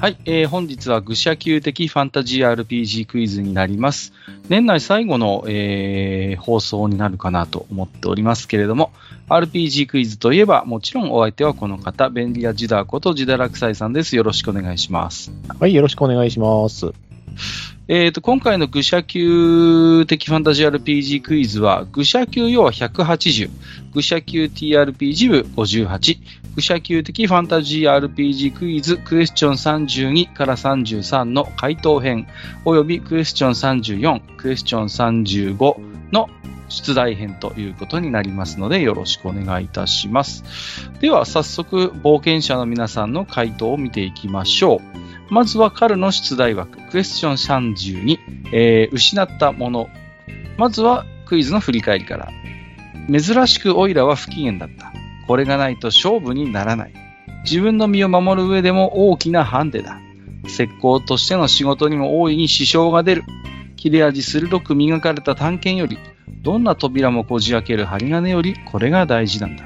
はい、えー本日は愚者級的ファンタジー RPG クイズになります。年内最後の、えー放送になるかなと思っておりますけれども、RPG クイズといえば、もちろんお相手はこの方、便利屋ジダーことジダラクサイさんです。よろしくお願いします。はい、よろしくお願いします。えーと、今回の愚者級的ファンタジー RPG クイズは、愚者級要は180、愚者級 TRPG 部58、愚者級的ファンタジー RPG クイズクエスチョン32から33の回答編、およびクエスチョン34、クエスチョン35の出題編ということになりますので、よろしくお願いいたします。では、早速、冒険者の皆さんの回答を見ていきましょう。まずは彼の出題枠、クエスチョン32、えー失ったもの。まずはクイズの振り返りから。珍しくオイラは不機嫌だった。これがないと勝負にならない。自分の身を守る上でも大きなハンデだ。石膏としての仕事にも大いに支障が出る。切れ味鋭く磨かれた探検より、どんな扉もこじ開ける針金より、これが大事なんだ。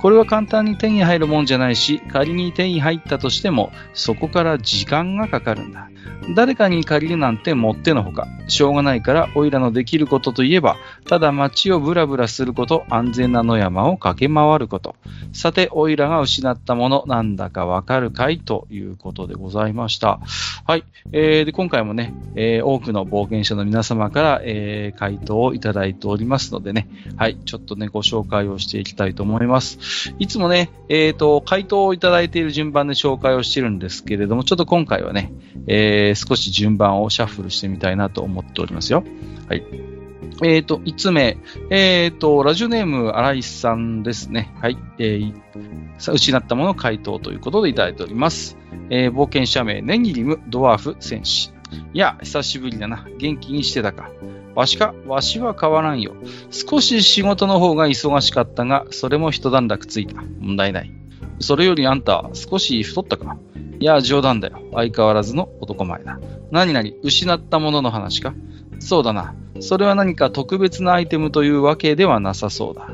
これは簡単に手に入るもんじゃないし、仮に手に入ったとしても、そこから時間がかかるんだ。誰かに借りるなんてもってのほか。しょうがないから、オイラのできることといえば、ただ街をブラブラすること、安全な野山を駆け回ること。さて、オイラが失ったもの、なんだかわかるかいということでございました。はい。えーで、今回もね、えー多くの冒険者の皆様から、えー回答をいただいておりますのでね、はい。ちょっとね、ご紹介をしていきたいと思います。いつもね、えっ、と、回答をいただいている順番で紹介をしてるんですけれども、ちょっと今回はね、えー少し順番をシャッフルしてみたいなと思っておりますよ。はい。えっ、と、5つ目。えっ、と、ラジオネーム、荒井さんですね。はい。えー失ったもの回答ということでいただいております。えー冒険者名、ネギリム、ドワーフ、戦士。いや、久しぶりだな。元気にしてたか。わしか、わしは変わらんよ。少し仕事の方が忙しかったが、それも一段落ついた。問題ない。それよりあんた、少し太ったかいや、冗談だよ。相変わらずの男前だ。何々、失ったものの話かそうだな。それは何か特別なアイテムというわけではなさそうだ。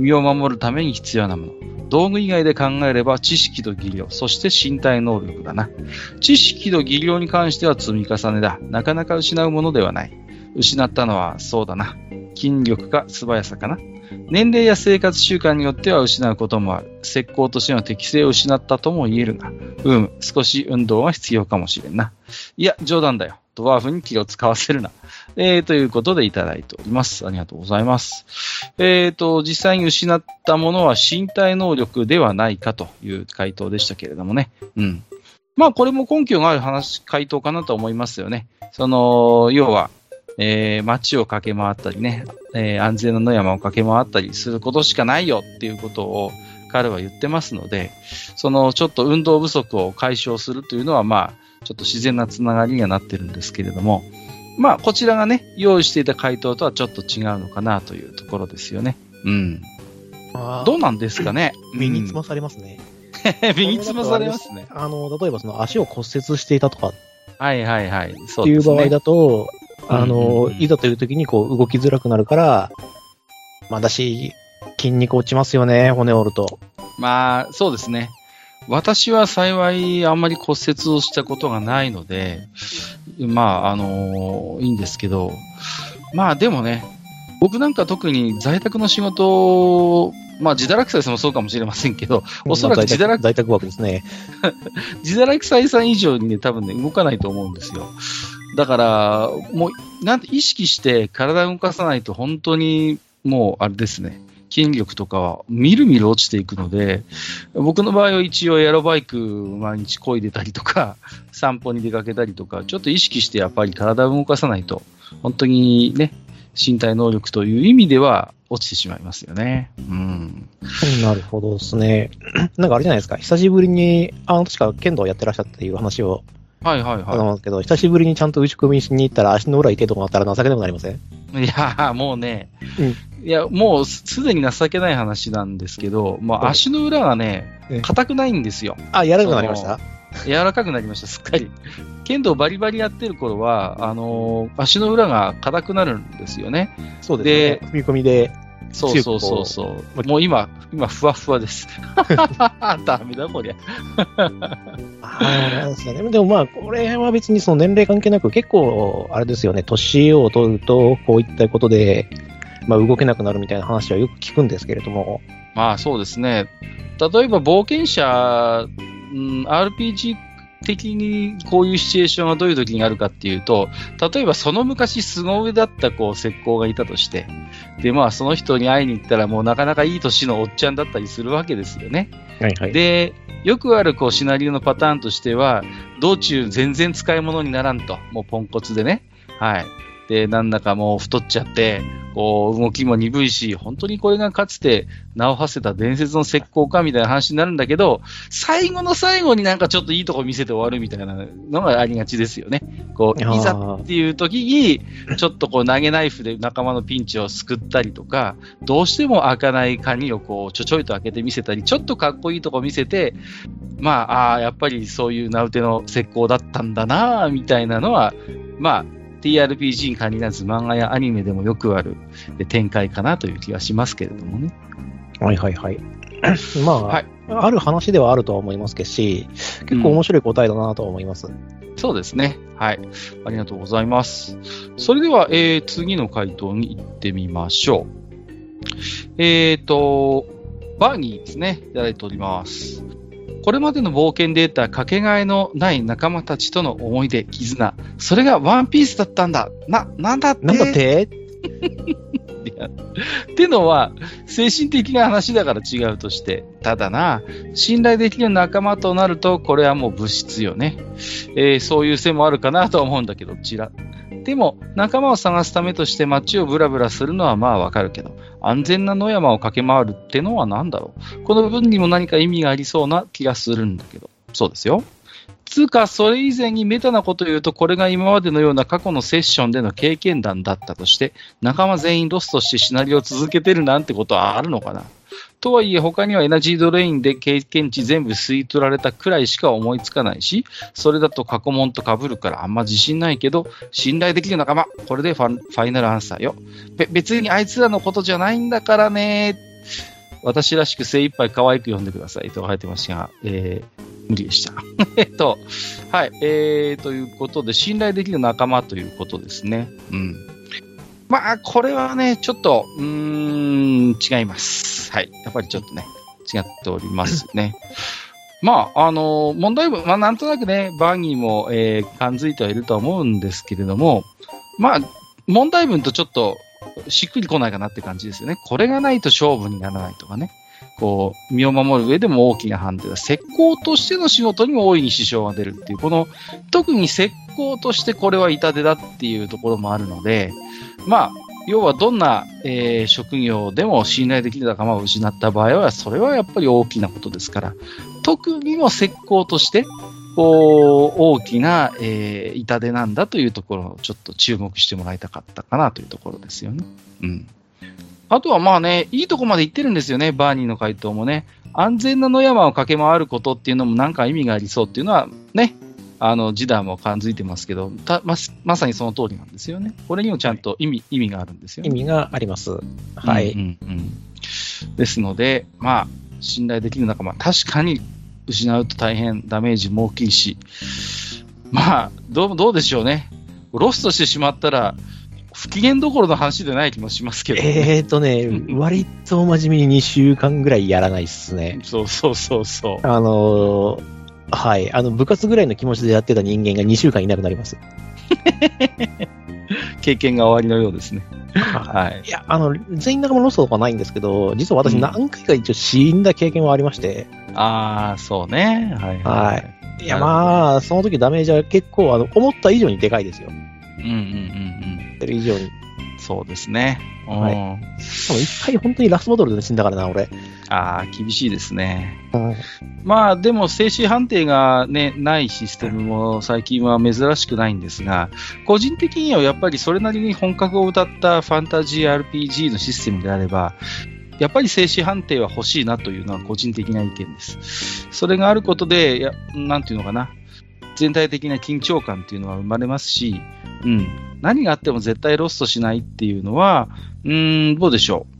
身を守るために必要なもの。道具以外で考えれば知識と技量、そして身体能力だな。知識と技量に関しては積み重ねだ。なかなか失うものではない。失ったのはそうだな。筋力か素早さかな。年齢や生活習慣によっては失うこともある。石膏としての適性を失ったとも言えるが、うむ、少し運動は必要かもしれんな。いや、冗談だよ。ドワーフに気を使わせるな。えー、ということでいただいております。ありがとうございます。えーと、実際に失ったものは身体能力ではないかという回答でしたけれどもね。うん。まあ、これも根拠がある話、回答かなと思いますよね。その、要は、えー街を駆け回ったりね、えー安全な野山を駆け回ったりすることしかないよっていうことを彼は言ってますので、そのちょっと運動不足を解消するというのは、まあ、ちょっと自然なつながりにはなってるんですけれども、まあ、こちらがね、用意していた回答とはちょっと違うのかなというところですよね。うん。どうなんですかね？身につまされますね。うん 身につまされますね。あの、例えばその足を骨折していたとかっはいはいはい。そていう場合だだと、あの、うんいざという時にこう動きづらくなるから、まあだし、筋肉落ちますよね、骨折ると。まあ、そうですね。私は幸いあんまり骨折をしたことがないので、まあ、あのいいんですけど、まあでもね、僕なんか特に在宅の仕事を、まあ自堕落斎さんもそうかもしれませんけど、おそらくまあ自堕落在宅枠ですね。自堕落斎さん以上にね、多分ね、動かないと思うんですよ。だから、もう、なんて意識して体を動かさないと本当にもう、あれですね、筋力とかはみるみる落ちていくので、僕の場合は一応エアロバイク毎日漕いでたりとか、散歩に出かけたりとか、ちょっと意識してやっぱり体を動かさないと、本当にね、身体能力という意味では落ちてしまいますよね。うん。なるほどですね。なんかあれじゃないですか、久しぶりに、あの、確か剣道やってらっしゃったっていう話を、はいはいあのはますけど、久しぶりにちゃんと打ち込みしに行ったら足の裏痛いとこあったら情けなくなりません？い。いやー、もうね、うんいや、もうすすでに情けない話なんですけど、もうはい足の裏がねえ、硬くないんですよ。あ、やらなくなりました？柔らかくなりました、すっかり。剣道バリバリやってる頃は、あのー足の裏が硬くなるんですよね。そうですね。踏み込みで、そうそうそうそう。もう今、今、ふわふわです。ダメだ、こりゃ。あですね。でもまあ、これは別にその年齢関係なく、結構、あれですよね、年を取ると、こういったことで、まあ、動けなくなるみたいな話はよく聞くんですけれども。まあ、そうですね。例えば、冒険者、うん、RPG 的にこういうシチュエーションがどういう時にあるかっていうと、例えばその昔凄上だったこう石膏がいたとして、で、まあその人に会いに行ったらもうなかなかいい年のおっちゃんだったりするわけですよね。はいはい。で、よくあるこうシナリオのパターンとしては、道中全然使い物にならんと。もうポンコツでね。はい。で、なんだかもう太っちゃって、こう、動きも鈍いし、本当にこれがかつて名を馳せた伝説の石膏かみたいな話になるんだけど、最後の最後になんかちょっといいとこ見せて終わるみたいなのがありがちですよね。こう、いざっていう時に、ちょっとこう投げナイフで仲間のピンチを救ったりとか、どうしても開かないカニをこう、ちょちょいと開けて見せたり、ちょっとかっこいいとこ見せて、まあ、ああ、やっぱりそういう名うての石膏だったんだなみたいなのは、まあ、TRPG に限らず漫画やアニメでもよくある展開かなという気がしますけれどもね。はいはいはい。まあ、はい、ある話ではあるとは思いますけどし、結構面白い答えだなとは思います、うん、そうですね。はい。ありがとうございます。それでは、えー、次の回答に行ってみましょう。えーと、バーニーですね。いただいております。これまでの冒険で得たかけがえのない仲間たちとの思い出、絆。それがワンピースだったんだ。な、なんだって？なんだって？ってのは、精神的な話だから違うとして。ただな、信頼できる仲間となると、これはもう物質よね。えー、そういう線もあるかなとは思うんだけど、ちら。でも、仲間を探すためとして街をブラブラするのはまあわかるけど、安全な野山を駆け回るってのは何だろう。この分にも何か意味がありそうな気がするんだけど。そうですよ。つうか、それ以前にメタなこと言うと、これが今までのような過去のセッションでの経験談だったとして、仲間全員ロストしてシナリオを続けてるなんてことはあるのかな？とはいえ、他にはエナジードレインで経験値全部吸い取られたくらいしか思いつかないし、それだと過去問と被るからあんま自信ないけど、信頼できる仲間。これでファファイナルアンサーよ。別にあいつらのことじゃないんだからね。私らしく精一杯可愛く読んでくださいと書いてましたが、えー、無理でした。えっと、はい、えー、ということで、信頼できる仲間ということですね。うん。まあ、これはね、ちょっと、うーん、違います。はい。やっぱりちょっとね、違っておりますね。まあ、あのー、問題文、まあ、なんとなくね、バーニーも、えー、感づいてはいるとは思うんですけれども、まあ、問題文とちょっと、しっくりこないかなって感じですよね。これがないと勝負にならないとかね。こう、身を守る上でも大きな判定だ。石膏としての仕事にも大いに支障が出るっていう、この、特に石膏としてこれは痛手だっていうところもあるので、まあ、要はどんな、えー、職業でも信頼できる仲間を失った場合は、それはやっぱり大きなことですから、特にも石膏として、こう、大きな、えー、痛手なんだというところをちょっと注目してもらいたかったかなというところですよね。うん。あとはまあね、いいとこまで行ってるんですよね、バーニーの回答もね。安全な野山を駆け回ることっていうのもなんか意味がありそうっていうのはね、あの、ジダーも感づいてますけど、ま、まさにその通りなんですよね。これにもちゃんと意味、意味があるんですよね。意味があります。はい。うんうん、うん、ですので、まあ、信頼できる仲間、確かに失うと大変ダメージも大きいし、まあ、どう、どうでしょうね。ロストしてしまったら、不機嫌どころの話でない気もしますけど、ね。えっ、ー、とね、割と真面目に2週間ぐらいやらないっすね。そうそうそうそう。あのーはい。あの、部活ぐらいの気持ちでやってた人間が2週間いなくなります。経験が終わりのようですね。はい。いや、あの、全員仲間ロストとかないんですけど、実は私何回か一応死んだ経験はありまして。うん、ああ、そうね。はい、はい。いや、まあ、その時ダメージは結構、あの、思った以上にでかいですよ。うんうんうんうん。てる以上に。そうですね。はい。しかも一回本当にラスボトルで死んだからな、俺。ああ、厳しいですね。うん、まあ、でも、静止判定がね、ないシステムも最近は珍しくないんですが、個人的にはやっぱりそれなりに本格を歌ったファンタジー RPG のシステムであれば、やっぱり静止判定は欲しいなというのは個人的な意見です。それがあることで、やなんていうのかな、全体的な緊張感っていうのは生まれますし、うん、何があっても絶対ロストしないっていうのは、うん、どうでしょう。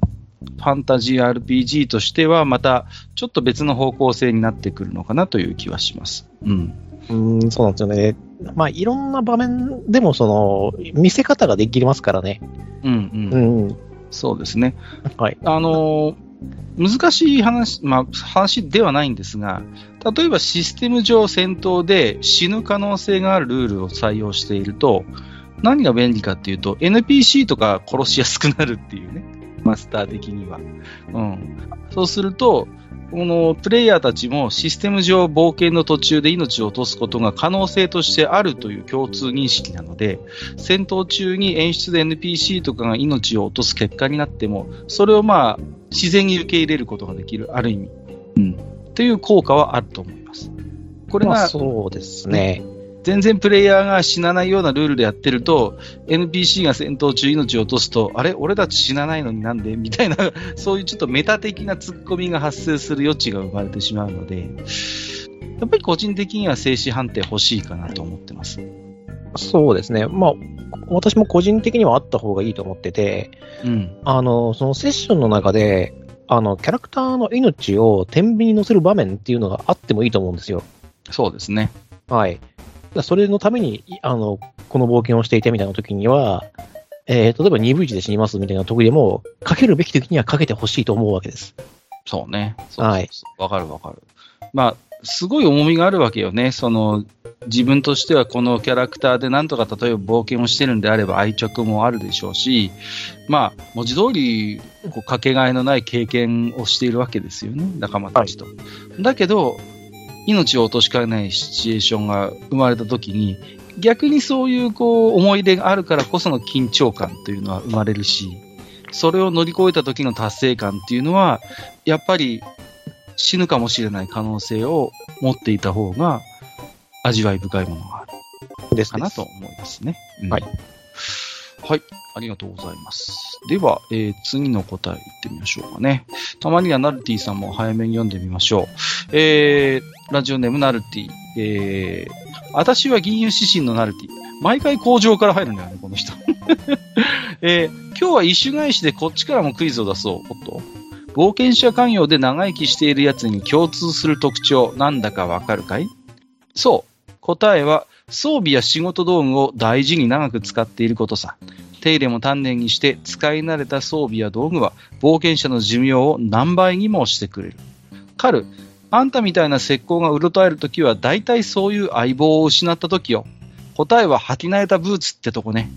ファンタジー RPG としては、またちょっと別の方向性になってくるのかなという気はします。うん。うん、そうなんですよね。まあ、いろんな場面でも、その、見せ方ができますからね。うん、うん。うん。そうですね。はい。あの難しい話、まあ、話ではないんですが、例えばシステム上戦闘で死ぬ可能性があるルールを採用していると、何が便利かっていうと、NPC とか殺しやすくなるっていうね、マスター的には。うん。そうすると、このプレイヤーたちもシステム上冒険の途中で命を落とすことが可能性としてあるという共通認識なので、戦闘中に演出で NPC とかが命を落とす結果になっても、それをまあ、自然に受け入れることができる、ある意味。うん。という効果はあると思います。これが、まあ、そうですね。全然プレイヤーが死なないようなルールでやってると、NPC が戦闘中命を落とすと、あれ？俺たち死なないのになんで？みたいな、そういうちょっとメタ的な突っ込みが発生する余地が生まれてしまうので、やっぱり個人的には静止判定欲しいかなと思ってます。そうですね。まあ、私も個人的にはあった方がいいと思ってて、うん、あの、そのセッションの中で、あの、キャラクターの命を天秤に乗せる場面っていうのがあってもいいと思うんですよ。そうですね。はい。それのために、あの、この冒険をしていたみたいな時には、えー、例えば2分1で死にますみたいな時でも、かけるべき時にはかけてほしいと思うわけです。そうね。そうそうそうはい。わかるわかる。まあ、すごい重みがあるわけよね。その、自分としてはこのキャラクターでなんとか例えば冒険をしてるんであれば愛着もあるでしょうし、まあ、文字通り、こう、かけがえのない経験をしているわけですよね。仲間たちと。はい、だけど、命を落としかねないシチュエーションが生まれた時に、逆にそういうこう思い出があるからこその緊張感というのは生まれるし、それを乗り越えた時の達成感っていうのは、やっぱり死ぬかもしれない可能性を持っていた方が味わい深いものがある。ですかなと思いますね。うん、はい。はい。ありがとうございます。では、えー、次の答えいってみましょうかね。たまにはナルティさんも早めに読んでみましょう。えー、ラジオネームナルティ。えー、私は銀融指針のナルティ。毎回工場から入るんだよね、この人。えー、今日は一種返しでこっちからもクイズを出そう。おっと。冒険者関与で長生きしている奴に共通する特徴、なんだかわかるかい？そう。答えは、装備や仕事道具を大事に長く使っていることさ。手入れも丹念にして使い慣れた装備や道具は冒険者の寿命を何倍にもしてくれる。カル、あんたみたいな石膏がうろたえるときは大体そういう相棒を失ったときよ。答えは履き慣れたブーツってとこね。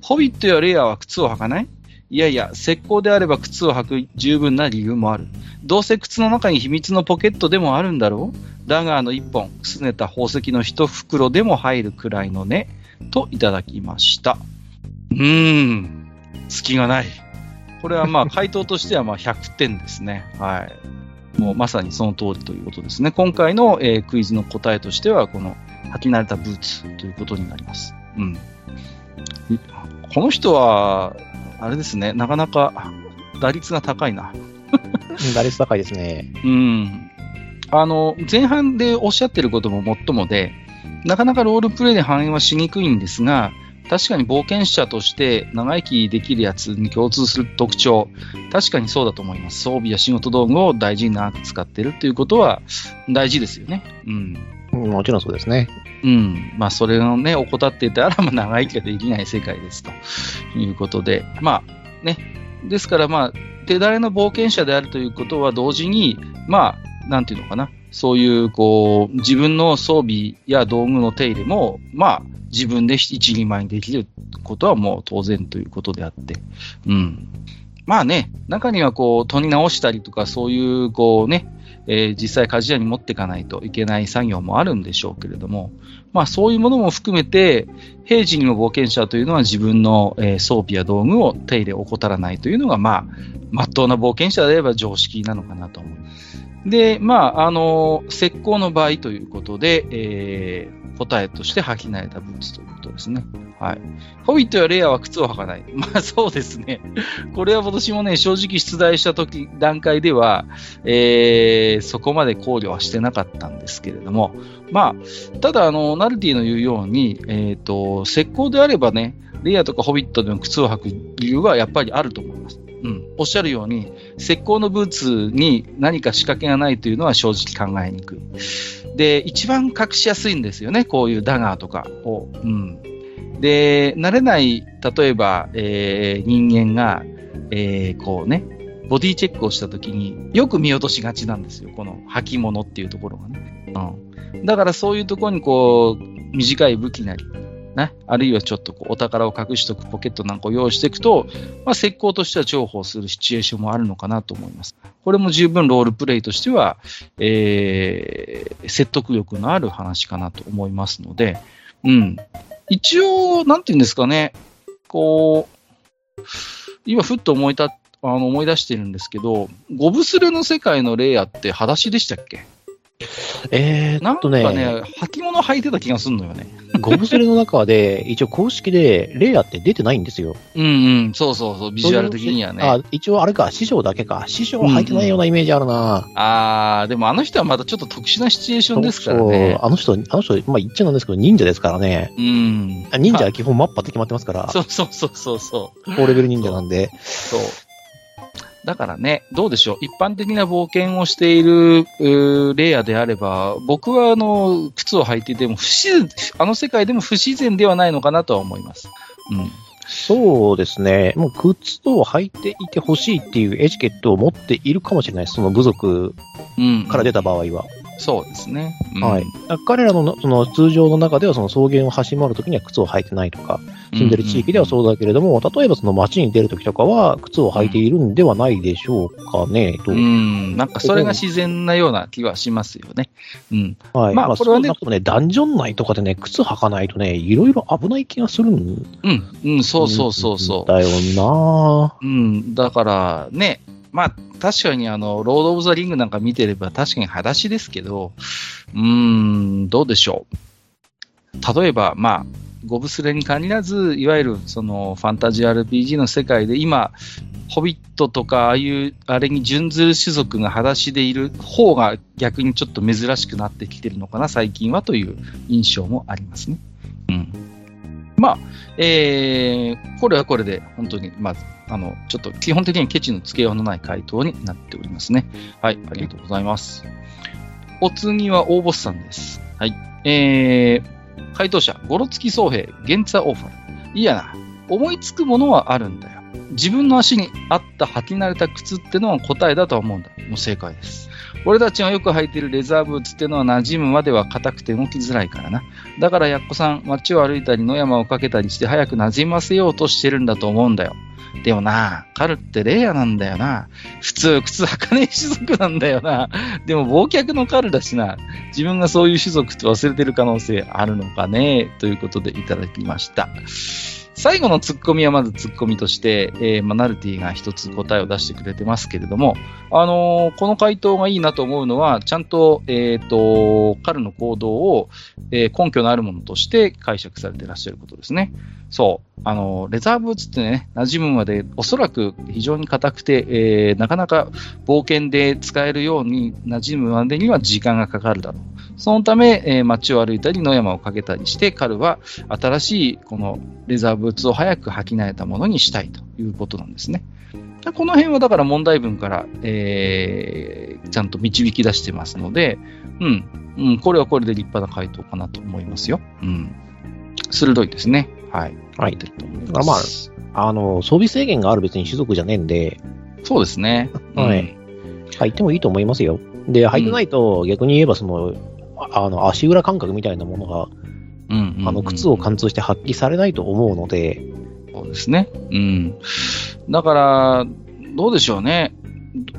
ホビットやレイヤーは靴を履かない？いやいや、石膏であれば靴を履く十分な理由もある。どうせ靴の中に秘密のポケットでもあるんだろう？ダガーの一本、くすねた宝石の一袋でも入るくらいのね。といただきました。うーん、隙がない。これはまあ 回答としてはまあ100点ですね。はい。もうまさにその通りということですね。今回の、えー、クイズの答えとしては、この履き慣れたブーツということになります。うん。この人は、あれですね、なかなか打率が高いな。打率高いですね。うん。あの、前半でおっしゃってることももっともで、なかなかロールプレイで反映はしにくいんですが、確かに冒険者として長生きできるやつに共通する特徴、確かにそうだと思います。装備や仕事道具を大事に長く使ってるっていうことは大事ですよね。うん。もちろんそうですね。うん。まあ、それをね、怠っていたら、まあ、長生きができない世界ですということで、まあ、ね。ですから、まあ、手だれの冒険者であるということは同時に、まあ、なんていうのかな。そういう、こう、自分の装備や道具の手入れも、まあ、自分で一人前にできることはもう当然ということであって、うん。まあね、中にはこう、取り直したりとか、そういう、こうね、えー、実際鍛冶屋に持っていかないといけない作業もあるんでしょうけれども、まあそういうものも含めて、平時にも冒険者というのは自分の、えー、装備や道具を手入れ怠らないというのが、まあ、まっとうな冒険者であれば常識なのかなと思います。で、まあ、あの、石膏の場合ということで、えー、答えとして履き慣れたブーツということですね。はい。ホビットやレイヤーは靴を履かない。まあそうですね。これは私もね、正直出題した時、段階では、えー、そこまで考慮はしてなかったんですけれども、まあ、ただ、あの、ナルティの言うように、えっ、ー、と、石膏であればね、レイヤーとかホビットでも靴を履く理由はやっぱりあると思います。うん。おっしゃるように、石膏のブーツに何か仕掛けがないというのは正直考えにくい。で、一番隠しやすいんですよね、こういうダガーとかを。うん。で、慣れない、例えば、えー人間が、えーこうね、ボディチェックをした時によく見落としがちなんですよ、この履物っていうところがね。うん。だからそういうところにこう、短い武器なり、ね、あるいはちょっとこうお宝を隠しとくポケットなんかを用意していくと、まあ、石膏としては重宝するシチュエーションもあるのかなと思います。これも十分ロールプレイとしては、えー説得力のある話かなと思いますので、うん。一応、なんていうんですかね、こう、今ふっと思いた、あの思い出してるんですけど、ゴブスレの世界のレイヤーって裸足でしたっけ？えーなんとね、ね、履物履いてた気がするのよね。ゴブスレの中で、一応公式でレイヤーって出てないんですよ。うんうん、そうそうそう、ビジュアル的にはね。あ、一応あれか、師匠だけか。師匠は入ってないようなイメージあるな。あー、でもあの人はまたちょっと特殊なシチュエーションですからそうね。あの人、あの人、まあ言っちゃなんですけど、忍者ですからね。うん。あ忍者は基本マッパって決まってますから、そうそうそうそうそう。高レベル忍者なんで。そう。だからね、どうでしょう。一般的な冒険をしているレイヤーであれば、僕はあの、靴を履いていても不自然、あの世界でも不自然ではないのかなとは思います。うん。そうですね。もう靴を履いていてほしいっていうエチケットを持っているかもしれない。その部族うん。から出た場合は。そうですね。うんはい。彼らのその通常の中ではその草原を走り回るときには靴を履いてないとか、住んでる地域ではそうだけれども、例えばその街に出るときとかは靴を履いているんではないでしょうかね、と。うん。なんかそれが自然なような気はしますよね。うん。はい。まあ、まあこれはねこれはね、ね、ダンジョン内とかでね、靴履かないとね、いろいろ危ない気がするんうん。うん、そうそうそうそう。だよなうん、だからね、まあ確かにあの、ロード・オブ・ザ・リングなんか見てれば確かに裸足ですけど、うーん、どうでしょう。例えば、まあ、ゴブスレに限らず、いわゆるそのファンタジー RPG の世界で今、ホビットとか、ああいう、あれに準ずる種族が裸足でいる方が逆にちょっと珍しくなってきてるのかな、最近はという印象もありますね。うん。まあ、えー、これはこれで、本当に、まず、あの、ちょっと基本的にケチのつけようのない回答になっておりますね。はい、ありがとうございます。お次は大ボスさんです。はい。えー、回答者、ゴロツキ総兵、ゲンツァオーファル。いいやな。思いつくものはあるんだよ。自分の足に合った履き慣れた靴ってのは答えだとは思うんだ。もう正解です。俺たちがよく履いてるレザーブーツってのは馴染むまでは硬くて動きづらいからな。だからやっこさん、街を歩いたり野山をかけたりして早く馴染ませようとしてるんだと思うんだよ。でもな、カルってレイヤなんだよな。普通、靴履かねえ種族なんだよな。でも、忘却のカルだしな。自分がそういう種族って忘れてる可能性あるのかねということでいただきました。最後のツッコミはまずツッコミとして、えーマナルティが一つ答えを出してくれてますけれども、あのーこの回答がいいなと思うのは、ちゃんと、えっ、と、彼の行動を、え根拠のあるものとして解釈されていらっしゃることですね。そう。あの、レザーブーツってね、馴染むまでおそらく非常に硬くて、えーなかなか冒険で使えるように馴染むまでには時間がかかるだろう。そのため、えー街を歩いたり野山をかけたりして、彼は新しいこのレザーブーツを早く履き慣れたものにしたいということなんですね。この辺はだから問題文から、えーちゃんと導き出してますので、うん、うん、これはこれで立派な回答かなと思いますよ。うん。鋭いですね。はい。はいと思いだからまああの、装備制限がある別に種族じゃねえんで、そうですね。はい履いてもいいと思いますよ。で、履いてないと逆に言えばその、ああの、足裏感覚みたいなものが、あの、靴を貫通して発揮されないと思うので、そうですね。うん。だから、どうでしょうね。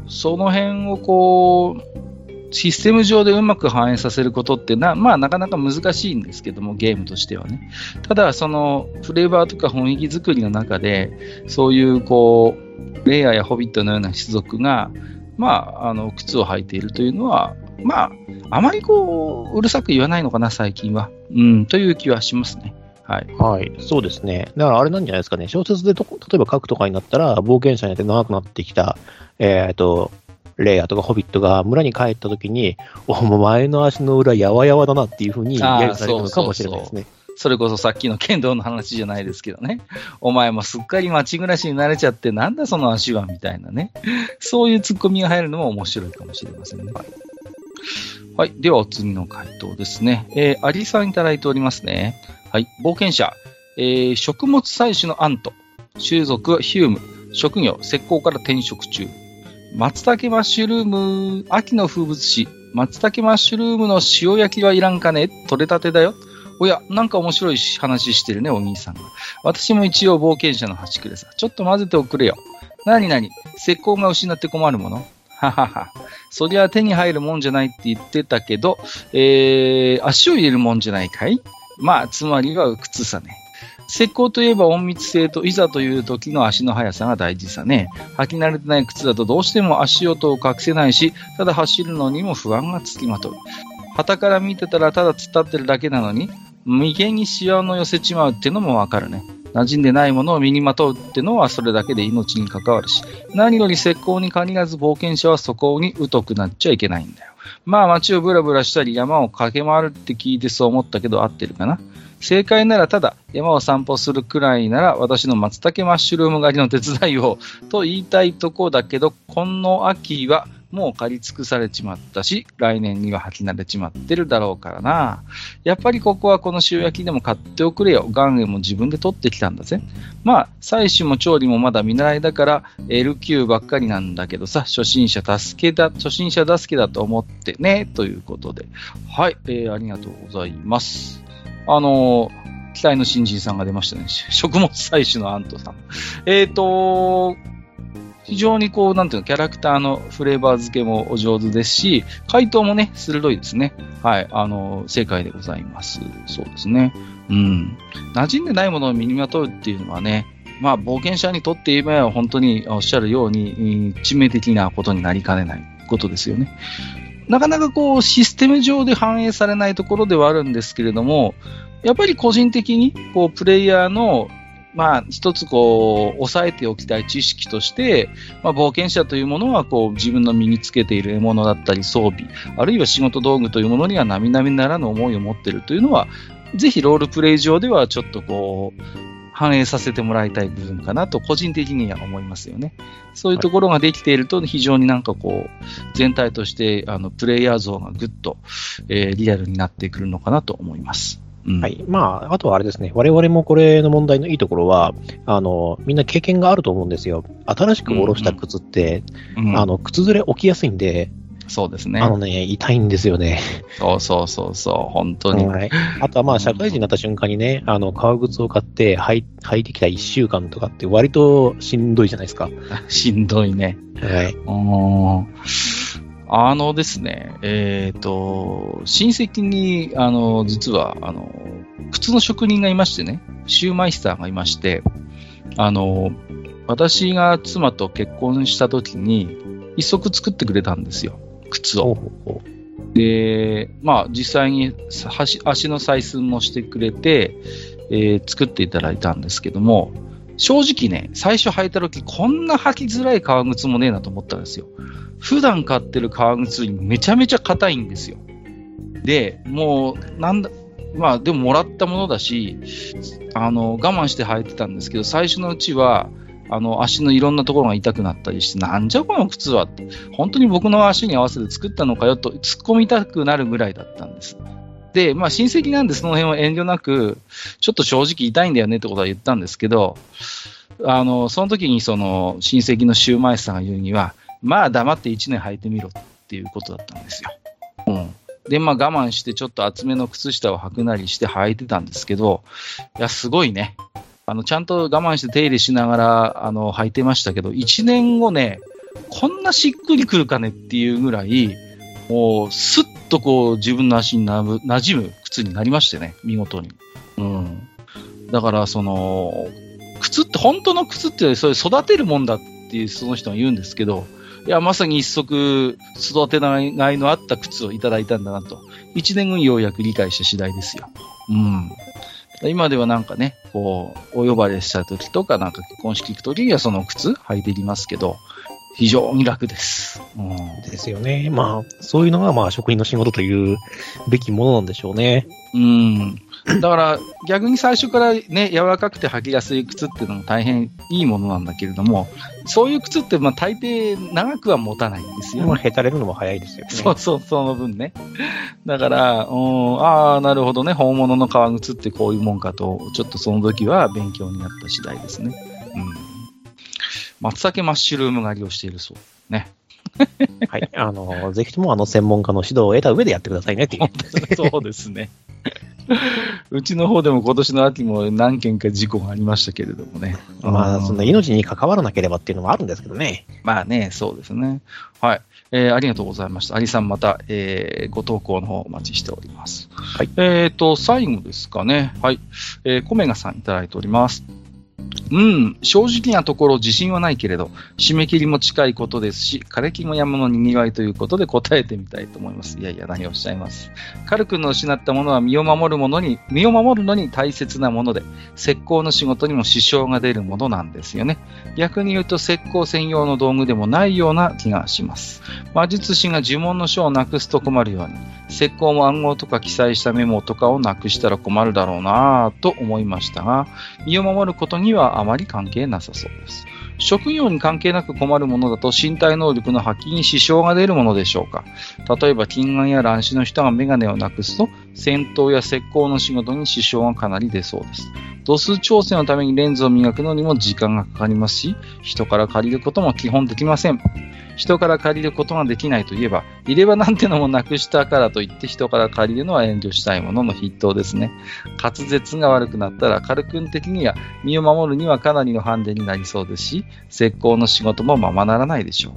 その辺をこう、システム上でうまく反映させることってな、まあなかなか難しいんですけども、ゲームとしてはね。ただ、そのフレーバーとか雰囲気作りの中で、そういうこう、レイヤーやホビットのような種族が、まあ、あの、靴を履いているというのは、まあ、あまりこう、うるさく言わないのかな、最近は。うん、という気はしますね。はい。はい、そうですね。だからあれなんじゃないですかね。小説でと例えば書くとかになったら、冒険者になって長くなってきた、えっ、と、レイヤーとかホビットが村に帰った時に、お前の足の裏やわやわだなっていうふうにあー揶揄されるのかもしれないですね。それこそさっきの剣道の話じゃないですけどね。お前もすっかり街暮らしに慣れちゃって、なんだその足はみたいなね。そういうツッコミが入るのも面白いかもしれませんね。はい。では、お次の回答ですね。えー、アリさんいただいておりますね。はい。冒険者。えー、食物採取のアント。種族ヒューム。職業、石膏から転職中。松茸マッシュルーム、秋の風物詩。松茸マッシュルームの塩焼きはいらんかね取れたてだよ。おや、なんか面白い話してるね、お兄さんが。私も一応冒険者の端くれさ。ちょっと混ぜておくれよ。なになに石膏が失って困るものははは。そりゃ手に入るもんじゃないって言ってたけど、えー、足を入れるもんじゃないかい？まあ、つまりは靴さね。石膏といえば隠密性といざという時の足の速さが大事さね。履き慣れてない靴だとどうしても足音を隠せないし、ただ走るのにも不安がつきまとう。旗から見てたらただ突っ立ってるだけなのに、眉間にシワの寄せちまうってのもわかるね。馴染んでないものを身にまとうってのはそれだけで命に関わるし、何より石膏に限らず冒険者はそこに疎くなっちゃいけないんだよ。まあ街をブラブラしたり山を駆け回るって聞いてそう思ったけど合ってるかな正解ならただ山を散歩するくらいなら私の松茸マッシュルーム狩りの手伝いをと言いたいとこだけど、この秋はもう借り尽くされちまったし、来年には履き慣れちまってるだろうからな。やっぱりここはこの塩焼きでも買っておくれよ。岩塩も自分で取ってきたんだぜ。まあ、採取も調理もまだ見習いだから L 級ばっかりなんだけどさ、初心者助けだ、初心者助けだと思ってね、ということで。はい、えー、ありがとうございます。あのー、期待の新人さんが出ましたね。食物採取のアントさん。えっ、ー、と非常にこう、なんていうの、キャラクターのフレーバー付けもお上手ですし、回答もね、鋭いですね。はい、あの、正解でございます。そうですね。うん。馴染んでないものを身にまとうっていうのはね、まあ、冒険者にとって言えば、本当におっしゃるように、致命的なことになりかねないことですよね。なかなかこう、システム上で反映されないところではあるんですけれども、やっぱり個人的に、こう、プレイヤーの、まあ、一つこう、押さえておきたい知識として、まあ、冒険者というものは、こう、自分の身につけている獲物だったり装備、あるいは仕事道具というものには並々ならぬ思いを持っているというのは、ぜひロールプレイ上ではちょっとこう、反映させてもらいたい部分かなと、個人的には思いますよね。そういうところができていると、非常になんかこう、全体として、あの、プレイヤー像がぐっと、えー、リアルになってくるのかなと思います。うん、はい。まあ、あとはあれですね。我々もこれの問題のいいところは、あの、みんな経験があると思うんですよ。新しく下ろした靴って、うんうん、あの、靴ずれ起きやすいんで、そうですね。あのね、痛いんですよね。そうそうそうそう、本当に。はい。あとはまあ、社会人になった瞬間にね、あの、革靴を買って履い履いてきた1週間とかって割としんどいじゃないですか。しんどいね。はい。あのですね、えっ、ー、と、親戚に、あの、実は、あの、靴の職人がいましてね、シューマイスターがいまして、あの、私が妻と結婚した時に、一足作ってくれたんですよ。靴を。で、まあ実際に足の採寸もしてくれて、えー、作っていただいたんですけども、正直ね、最初履いた時こんな履きづらい革靴もねえなと思ったんですよ。普段買ってる革靴にめちゃめちゃ硬いんですよ。で、もう、なんだ、まあでももらったものだし、あの、我慢して履いてたんですけど、最初のうちは、あの、足のいろんなところが痛くなったりして、なんじゃこの靴はって、本当に僕の足に合わせて作ったのかよと突っ込みたくなるぐらいだったんです。で、まあ親戚なんでその辺は遠慮なく、ちょっと正直痛いんだよねってことは言ったんですけど、あの、その時にその親戚のシューマイさんが言うには、まあ黙って1年履いてみろっていうことだったんですよ。うん。で、まあ我慢してちょっと厚めの靴下を履くなりして履いてたんですけど、いや、すごいね。あの、ちゃんと我慢して手入れしながら、あの、履いてましたけど、1年後ね、こんなしっくりくるかねっていうぐらい、もう、すっとこう、自分の足になむ馴染む靴になりましてね、見事に。うん。だから、その、靴って、本当の靴って、それ育てるもんだっていう、その人が言うんですけど、いや、まさに一足育てがいのあった靴をいただいたんだなと。1年後にようやく理解した次第ですよ。うん。今ではなんかね、こう、お呼ばれした時とか、なんか結婚式行く時にはその靴履いていきますけど、非常に楽です。うん、ですよね。まあ、そういうのが、まあ、職人の仕事というべきものなんでしょうね。うん。だから逆に最初からね、柔らかくて履きやすい靴っていうのも大変いいものなんだけれども、そういう靴ってまあ大抵長くは持たないんですよ、まあ、ね。へたれるのも早いですよね。そうそう、その分ね。だから、うん、ああ、なるほどね、本物の革靴ってこういうもんかと、ちょっとその時は勉強になった次第ですね。うん。松茸マッシュルーム狩りをしているそう。ね。はい。あの、ぜひともあの専門家の指導を得た上でやってくださいねっていう。そうですね。うちの方でも今年の秋も何件か事故がありましたけれどもね。まあ、うんそんな命に関わらなければっていうのもあるんですけどね。まあね、そうですね。はい。えーありがとうございました。アリさんまた、えーご投稿の方お待ちしております。はい。えっ、と、最後ですかね。はい。えーコメガさんいただいております。うん、正直なところ自信はないけれど、締め切りも近いことですし、枯れ木も山のにぎわいということで答えてみたいと思います。いやいや、何をおっしゃいます。カル君の失ったものは身を守るものに、身を守るのに大切なもので、石膏の仕事にも支障が出るものなんですよね。逆に言うと石膏専用の道具でもないような気がします。魔術師が呪文の書をなくすと困るように、石膏も暗号とか記載したメモとかをなくしたら困るだろうなぁと思いましたが、身を守ることににはあまり関係なさそうです。職業に関係なく困るものだと身体能力の発揮に支障が出るものでしょうか。例えば、近眼や乱視の人が眼鏡をなくすと、戦闘や石膏の仕事に支障がかなり出そうです。度数調整のためにレンズを磨くのにも時間がかかりますし、人から借りることも基本できません。人から借りることができないといえば、入れ歯なんてのもなくしたからといって人から借りるのは遠慮したいものの筆頭ですね。滑舌が悪くなったら、カル君的には身を守るにはかなりのハンデになりそうですし、石膏の仕事もままならないでしょう。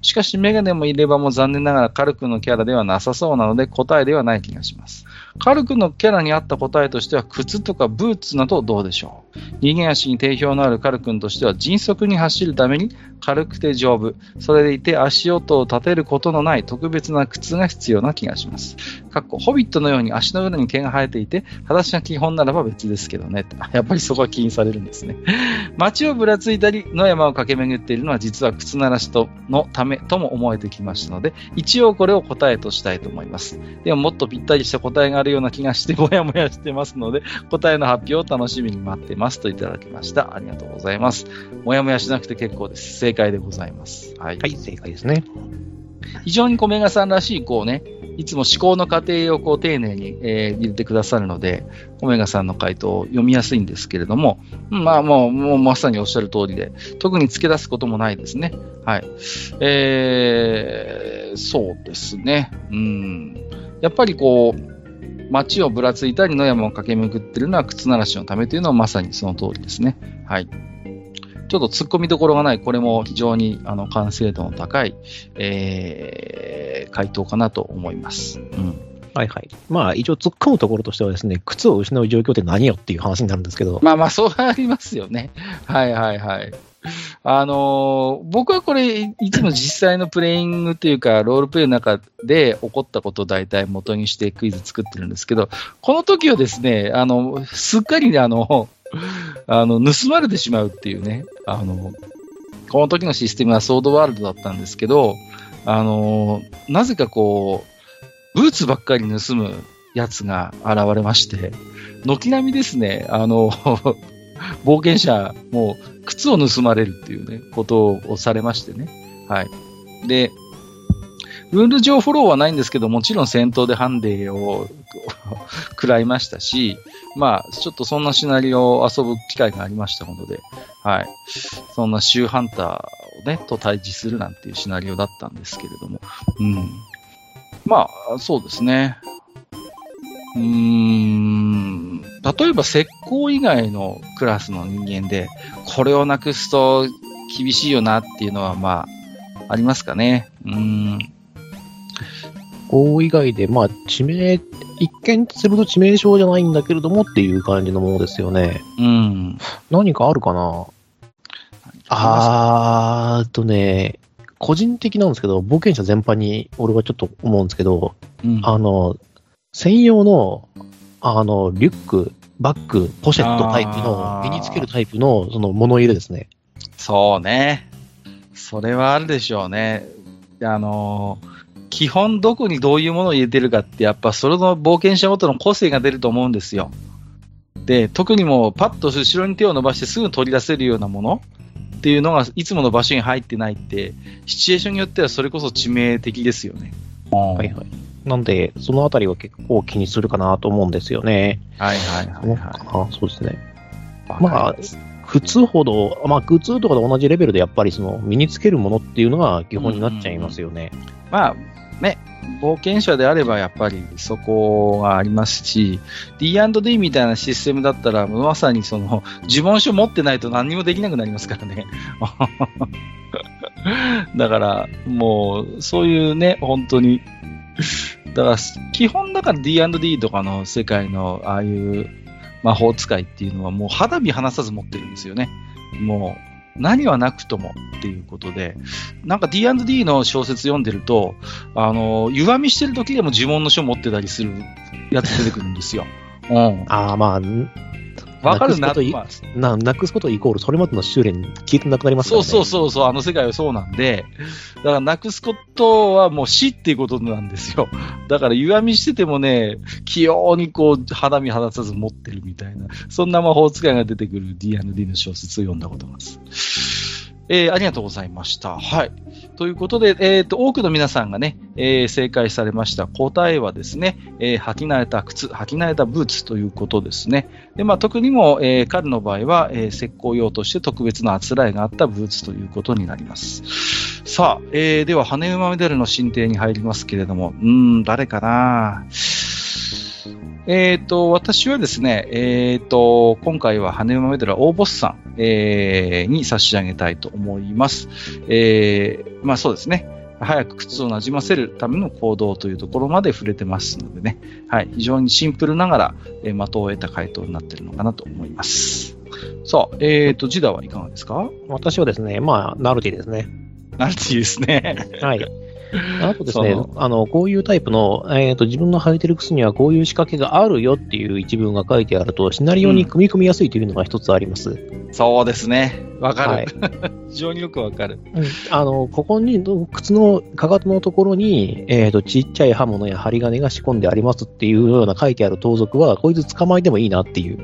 しかし、メガネも入れ歯も残念ながらカル君のキャラではなさそうなので答えではない気がします。カル君のキャラに合った答えとしては、靴とかブーツなどどうでしょう？逃げ足に定評のあるカル君としては、迅速に走るために軽くて丈夫、それでいて足音を立てることのない特別な靴が必要な気がします。かっこ、ホビットのように足の裏に毛が生えていて、裸足が基本ならば別ですけどね。やっぱりそこは気にされるんですね。街をぶらついたり、野山を駆け巡っているのは実は靴ならしとのためとも思えてきましたので、一応これを答えとしたいと思います。でももっとぴったりした答えがあるような気がして、もやもやしてますので、答えの発表を楽しみに待ってますといただきました。ありがとうございます。もやもやしなくて結構です。正解でございます。はい。はい、正解ですね。非常にコメガさんらしい、こうね、いつも思考の過程をこう丁寧に、えー入れてくださるので、コメガさんの回答を読みやすいんですけれども、まあもう、もうまさにおっしゃる通りで、特に付け出すこともないですね。はい。えー、そうですね。うん。やっぱりこう、街をぶらついたり野山を駆け巡ってるのは靴ならしのためというのはまさにその通りですね。はい。ちょっと突っ込みどころがない、これも非常にあの完成度の高い、えー、回答かなと思います。うん。はいはい。まあ、一応突っ込むところとしてはですね、靴を失う状況って何よっていう話になるんですけど、まあまあ、そうありますよね。はいはいはい。あのー僕はこれ、いつも実際のプレイングというか、ロールプレイの中で起こったことを大体元にしてクイズ作ってるんですけど、この時はですね、あの、すっかりね、あの、あの、盗まれてしまうっていうね、あの、この時のシステムはソードワールドだったんですけど、あの、なぜかこう、ブーツばっかり盗むやつが現れまして、軒並みですね、あの、冒険者、もう、靴を盗まれるっていうね、ことをされましてね。はい。で、ルール上フォローはないんですけど、もちろん戦闘でハンデを食らいましたし、まあ、ちょっとそんなシナリオを遊ぶ機会がありましたので、はい。そんなシューハンターをね、と対峙するなんていうシナリオだったんですけれども、うん。まあ、そうですね。うーん。例えば石膏以外のクラスの人間で、これをなくすと厳しいよなっていうのは、まあ、ありますかね。うーん。こう以外で、まあ、致命、一見すると致命傷じゃないんだけれどもっていう感じのものですよね。うん。何かあるかな？あーっとね、個人的なんですけど、冒険者全般に俺はちょっと思うんですけど、うん。あの、専用の、あの、リュック、バッグ、ポシェットタイプの身につけるタイプの、その物入れですね。そうね。それはあるでしょうね。あのー基本どこにどういうものを入れてるかって、やっぱそれの冒険者ごとの個性が出ると思うんですよ。で、特にもうパッと後ろに手を伸ばしてすぐ取り出せるようなものっていうのがいつもの場所に入ってないって、シチュエーションによってはそれこそ致命的ですよね。はいはい。なんで、そのあたりは結構気にするかなと思うんですよね。はいはいはいはかなそうですね。い。まあ、靴ほど、まあ、靴とかと同じレベルでやっぱりその身につけるものっていうのが基本になっちゃいますよね。まあ、ね、冒険者であればやっぱりそこがありますし、D&D みたいなシステムだったら、まさにその、呪文書持ってないと何にもできなくなりますからね。だから、もう、そういうね、本当に、だから、基本だから D&D とかの世界のああいう魔法使いっていうのはもう肌身離さず持ってるんですよね。もう、何はなくともっていうことで、なんか D&D の小説読んでると、あの、歪みしてる時でも呪文の書持ってたりするやつ出てくるんですよ。うん。ああ、まあ、わかるななくすこといまあななくすことイコールそれまでの修練消えてなくなりますかそうらね。そうそうそう、あの世界はそうなんで、だからなくすことはもう死っていうことなんですよ。だから歪みしててもね、器用にこう肌身離さず持ってるみたいな、そんな魔法使いが出てくる D&D の小説を読んだことがあります。えーありがとうございました。はい。ということで、えっ、と、多くの皆さんがね、えー正解されました答えはですね、えー履き慣れた靴、履き慣れたブーツということですね。で、まあ、特にも、えー彼の場合は、えー石膏用として特別なあつらいがあったブーツということになります。さあ、えーでは、羽馬メダルの進呈に入りますけれども、うん、誰かな？ぁえっ、と、私はですね、えっ、と、今回は羽馬メダルは大ボスさん、えーに差し上げたいと思います。えーまあそうですね。早く靴をなじませるための行動というところまで触れてますのでね。はい。非常にシンプルながら、えー的を得た回答になっているのかなと思います。さあ、えっ、と、ジダはいかがですか？私はですね、まあ、ナルティですね。なんていいですね。はい。あとですねそ、あの、こういうタイプの、えっ、と、自分の履いてる靴にはこういう仕掛けがあるよっていう一文が書いてあると、シナリオに組み込みやすいというのが一つあります。そうですね。わかる。はい。非常によくわかる。うんあの、ここに、靴のかかとのところに、えっ、と、ちっちゃい刃物や針金が仕込んでありますっていうような書いてある盗賊は、こいつ捕まえてもいいなっていう。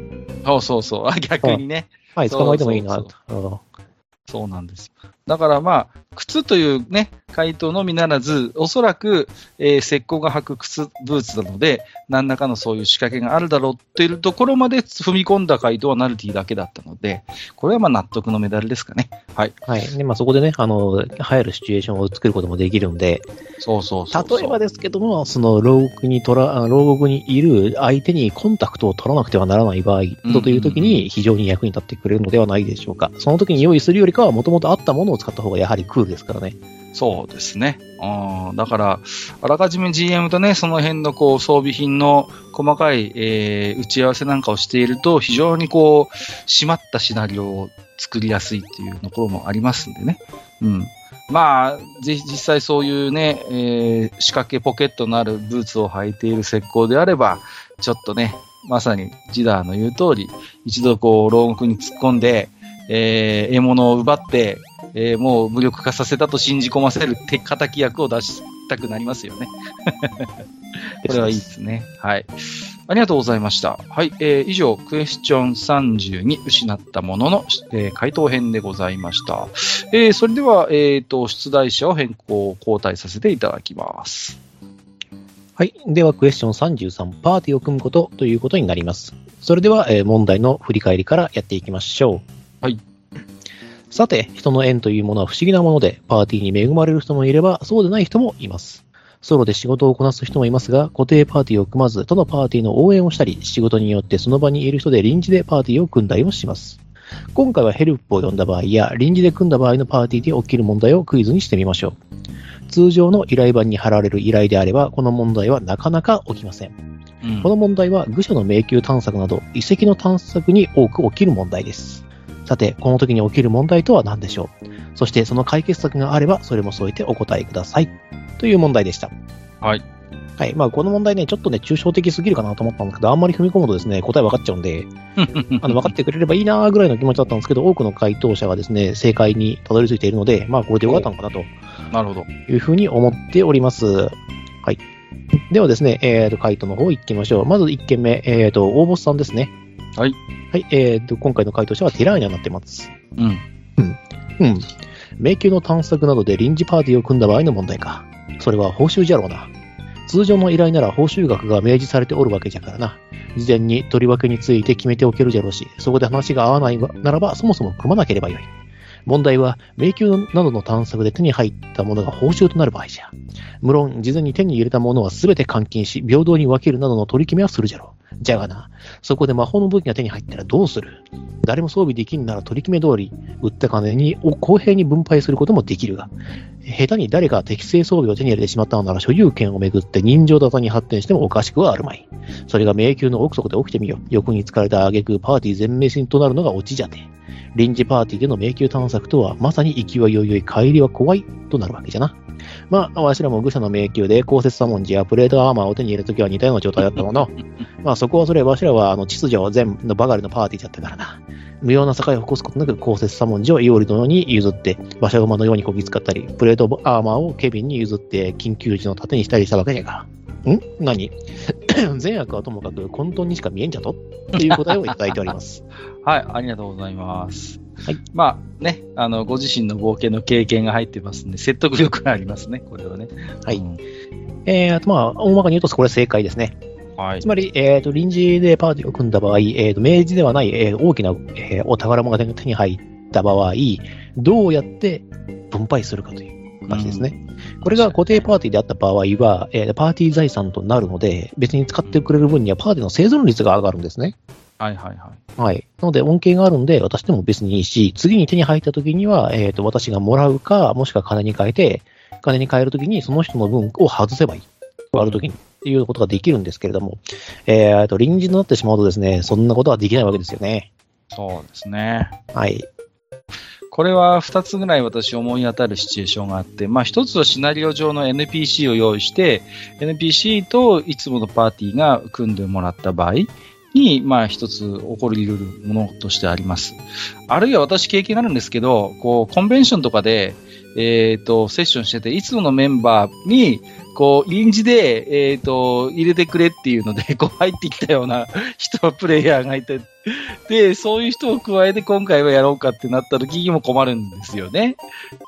そうそうそう。あ逆にね。はい、捕まえてもいいなそうと。そうなんです。だからまあ、靴というね、回答のみならず、おそらく、えー石膏が履く靴、ブーツなので、何らかのそういう仕掛けがあるだろうっていうところまで踏み込んだ回答はナルティだけだったので、これはまあ納得のメダルですかね。はい。はい。で、まあ、そこでね、あの、入るシチュエーションを作ることもできるんで、そうそうそう。例えばですけども、その牢獄にとら、牢獄にいる相手にコンタクトを取らなくてはならない場合うんという時に非常に役に立ってくれるのではないでしょうか。その時に用意するよりかは、もともとあったものを使った方がやはりクールですからね。そうですね。うんだから、あらかじめ GM とね、その辺のこう装備品の細かい、えー打ち合わせなんかをしていると、非常にこう、締まったシナリオを作りやすいっていうところもありますんでね。うん。まあ、ぜひ実際そういうね、えー仕掛けポケットのあるブーツを履いている石膏であれば、ちょっとね、まさにジダーの言う通り、一度こう、牢獄に突っ込んで、えー獲物を奪って、えーもう無力化させたと信じ込ませる手敵役を出したくなりますよね。これはいいですね。はい。ありがとうございました。はい。えー以上、クエスチョン32失ったものの、えー回答編でございました。えーそれでは、えっ、と、出題者を変更、交代させていただきます。はい。では、クエスチョン33、パーティーを組むことということになります。それでは、えー問題の振り返りからやっていきましょう。はい。さて、人の縁というものは不思議なもので、パーティーに恵まれる人もいれば、そうでない人もいます。ソロで仕事をこなす人もいますが、固定パーティーを組まず、他のパーティーの応援をしたり、仕事によってその場にいる人で臨時でパーティーを組んだりもします。今回はヘルプを呼んだ場合や、臨時で組んだ場合のパーティーで起きる問題をクイズにしてみましょう。通常の依頼板に貼られる依頼であれば、この問題はなかなか起きません。うんこの問題は愚者の迷宮探索など遺跡の探索に多く起きる問題です。さて、この時に起きる問題とは何でしょう？そしてその解決策があれば、それも添えてお答えください。という問題でした。はい。はい。まあ、この問題ね、ちょっとね、抽象的すぎるかなと思ったんですけど、あんまり踏み込むとですね、答え分かっちゃうんで、あの、分かってくれればいいなーぐらいの気持ちだったんですけど、多くの回答者がですね、正解にたどり着いているので、まあ、これでよかったのかなとなるほど。いうふうに思っております。はい。ではですね、えっ、と、回答の方行きましょう。まず1件目、えっ、と、大ボスさんですね。はい。はい、えーと、今回の回答者はティラーニャになってます。うん。うん。迷宮の探索などで臨時パーティーを組んだ場合の問題か。それは報酬じゃろうな。通常の依頼なら報酬額が明示されておるわけじゃからな。事前に取り分けについて決めておけるじゃろうし、そこで話が合わないならばそもそも組まなければよい。問題は、迷宮などの探索で手に入ったものが報酬となる場合じゃ。無論、事前に手に入れたものは全て換金し、平等に分けるなどの取り決めはするじゃろう。じゃがな、そこで魔法の武器が手に入ったらどうする？誰も装備できんなら取り決め通り、売った金にを公平に分配することもできるが、下手に誰か適正装備を手に入れてしまったのなら所有権をめぐって人情沙汰に発展してもおかしくはあるまい。それが迷宮の奥底で起きてみよう。欲に疲れた挙句パーティー全滅となるのがオチじゃて。臨時パーティーでの迷宮探索とは、まさに勢いよいよい帰りは怖いとなるわけじゃな。まあ、わしらも愚者の迷宮で降雪左文字やプレートアーマーを手に入れるときは似たような状態だったもの。まあそこはそれ、わしらはあの秩序全のばかりのパーティーだったからな。無用な境を起こすことなく降雪左文字をイオリ殿に譲って、馬車馬のようにこぎ使ったり、プレートアーマーをケビンに譲って緊急時の盾にしたりしたわけじゃが。ん？何？善悪はともかく混沌にしか見えんじゃと？っていう答えをいただいております。はい、ありがとうございます。はい。まあね、あの、ご自身の冒険の経験が入ってますんで、説得力がありますね、これはね。はいうんえー、あとまあ、大まかに言うとこれ正解ですね。はいつ。まり、えっ、と、臨時でパーティーを組んだ場合、えっ、と、明示ではない、えー大きな、えーお宝物が手に入った場合、どうやって分配するかという話ですね。これが固定パーティーであった場合は、えーパーティー財産となるので、別に使ってくれる分にはパーティーの生存率が上がるんですね。はいはいはい。はい。なので、恩恵があるんで、私でも別にいいし、次に手に入った時には、えっ、と、私がもらうか、もしくは金に変えて、金に変える時にその人の分を外せばいい。割る時に。っていうことができるんですけれども、えっ、と、臨時になってしまうとですね、そんなことはできないわけですよね。そうですね。はい。これは2つぐらい私思い当たるシチュエーションがあって、まあ1つはシナリオ上の NPC を用意して、NPC といつものパーティーが組んでもらった場合に、まあ一つ起こり得るものとしてあります。あるいは私経験があるんですけど、こう、コンベンションとかで、えっ、と、セッションしてて、いつものメンバーに、こう、臨時で、えっ、と、入れてくれっていうので、こう入ってきたような 人、プレイヤーがいて、で、そういう人を加えて今回はやろうかってなった時にも困るんですよね。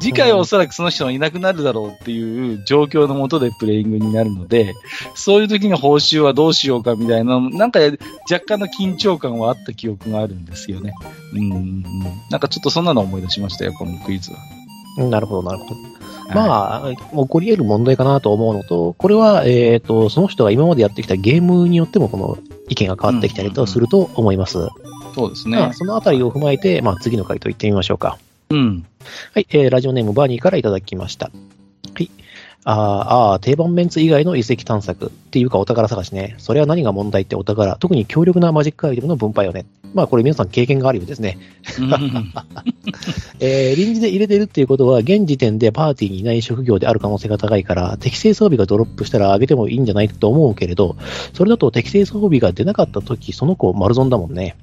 次回はおそらくその人がいなくなるだろうっていう状況のもとでプレイングになるので、そういう時の報酬はどうしようかみたいな、なんか若干の緊張感はあった記憶があるんですよね。うんうん。なんかちょっとそんなの思い出しましたよ、このクイズは。なるほど、なるほど。あ、まあ、起こり得る問題かなと思うのと、これは、えっ、と、その人が今までやってきたゲームによっても、この意見が変わってきたりとすると思います。そうですねまあ。そのあたりを踏まえて、まあ、次の回答行ってみましょうか。うん。はい、えー、ラジオネームバーニーからいただきました。はい。あーあー、定番メンツ以外の遺跡探索っていうかお宝探しね。それは何が問題ってお宝、特に強力なマジックアイテムの分配よね。まあこれ皆さん経験があるようですね。うん えー臨時で入れてるっていうことは、現時点でパーティーにいない職業である可能性が高いから、適正装備がドロップしたら上げてもいいんじゃないと思うけれど、それだと適正装備が出なかった時、その子丸損だもんね。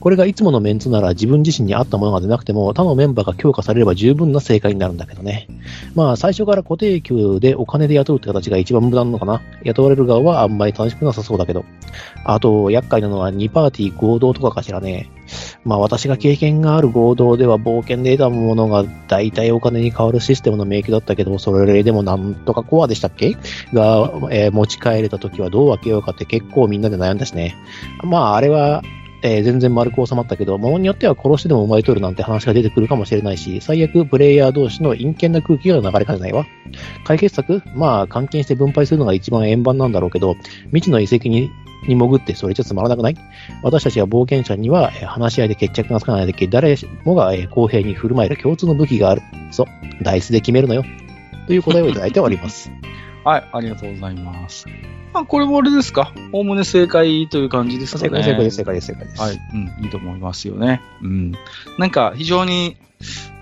これがいつものメンツなら自分自身に合ったものが出なくても他のメンバーが強化されれば十分な正解になるんだけどね。まあ最初から固定給でお金で雇うって形が一番無駄なのかな。雇われる側はあんまり楽しくなさそうだけど。あと、厄介なのは2パーティー合同とかかしらね。まあ私が経験がある合同では冒険で得たものが大体お金に変わるシステムの迷宮だったけど、それでもなんとかコアでしたっけ？が、えー持ち帰れた時はどう分けようかって結構みんなで悩んだしね。まああれは、えー全然丸く収まったけど、ものによっては殺してでも奪い取るなんて話が出てくるかもしれないし、最悪プレイヤー同士の陰険な空気が流れかねないわ。解決策まあ、換金して分配するのが一番円盤なんだろうけど、未知の遺跡にに潜ってそれじゃつまらなくない？私たちは冒険者には、話し合いで決着がつかないだけ誰もが、え公平に振る舞える共通の武器がある。そう、ダイスで決めるのよ。という答えをいただいております。はい、ありがとうございます。まあ、これもあれですかおおむね正解という感じですかね。正解、正解です、正解です、正解です。はい、うん、いいと思いますよね。うん。なんか、非常に、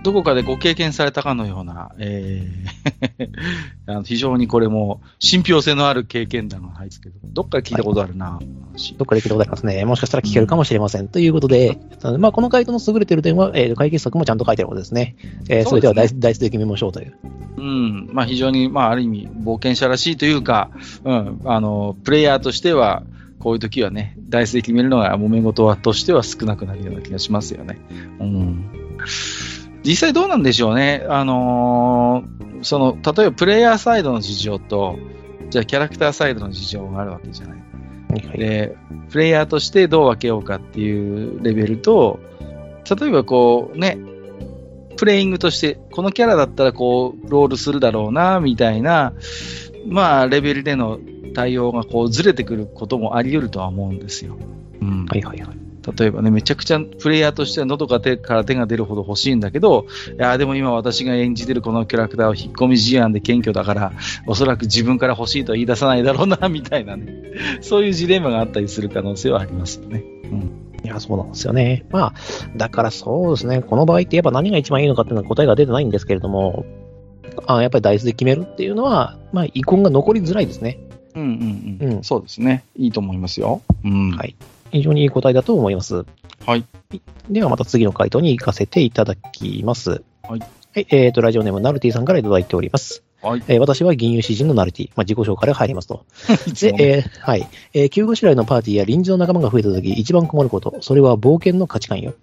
どこかでご経験されたかのような、えー あの非常にこれも、信憑性のある経験談が入ってけど、どっかで聞いたことあるな、話どっかで聞いたことありますね。もしかしたら聞けるかもしれません。ということで、まあ、この回答の優れてる点は、えー解決策もちゃんと書いてあることですね。えーそれではダイスダイスで決めましょうという。うん。まあ、非常に、まあ、ある意味、冒険者らしいというか、うん、あの、プレイヤーとしては、こういう時はね、ダイスで決めるのが揉め事はとしては少なくなるような気がしますよね。うん。実際どうなんでしょうね。あのーその、例えばプレイヤーサイドの事情と、じゃあキャラクターサイドの事情があるわけじゃない。はいで、プレイヤーとしてどう分けようかっていうレベルと、例えばこうね、プレイングとして、このキャラだったらこう、ロールするだろうな、みたいな、まあ、レベルでの対応がこう、ずれてくることもあり得るとは思うんですよ。うん。はいはいはい。例えばね、めちゃくちゃプレイヤーとしては喉が手から手が出るほど欲しいんだけど、いやーでも今私が演じてるこのキャラクターは引っ込み思案で謙虚だから、おそらく自分から欲しいとは言い出さないだろうな、みたいなね。そういうジレンマがあったりする可能性はありますよね。いや、そうなんですよね。まあ、だからそうですね、この場合ってやっぱ何が一番いいのかっていうのは答えが出てないんですけれども、あやっぱりダイスで決めるっていうのは、まあ、遺恨が残りづらいですね。うんうんうん。うんそうですね。いいと思いますよ。うん。はい非常にいい答えだと思います。はい。ではまた次の回答に行かせていただきます。はい。はい、えっ、と、ラジオネームナルティさんからいただいております。はい。えー私は銀融詩人のナルティ。まあ、自己紹介が入りますと。で、えーはい。えー、救護シライのパーティーや臨時の仲間が増えた時、一番困ること、それは冒険の価値観よ。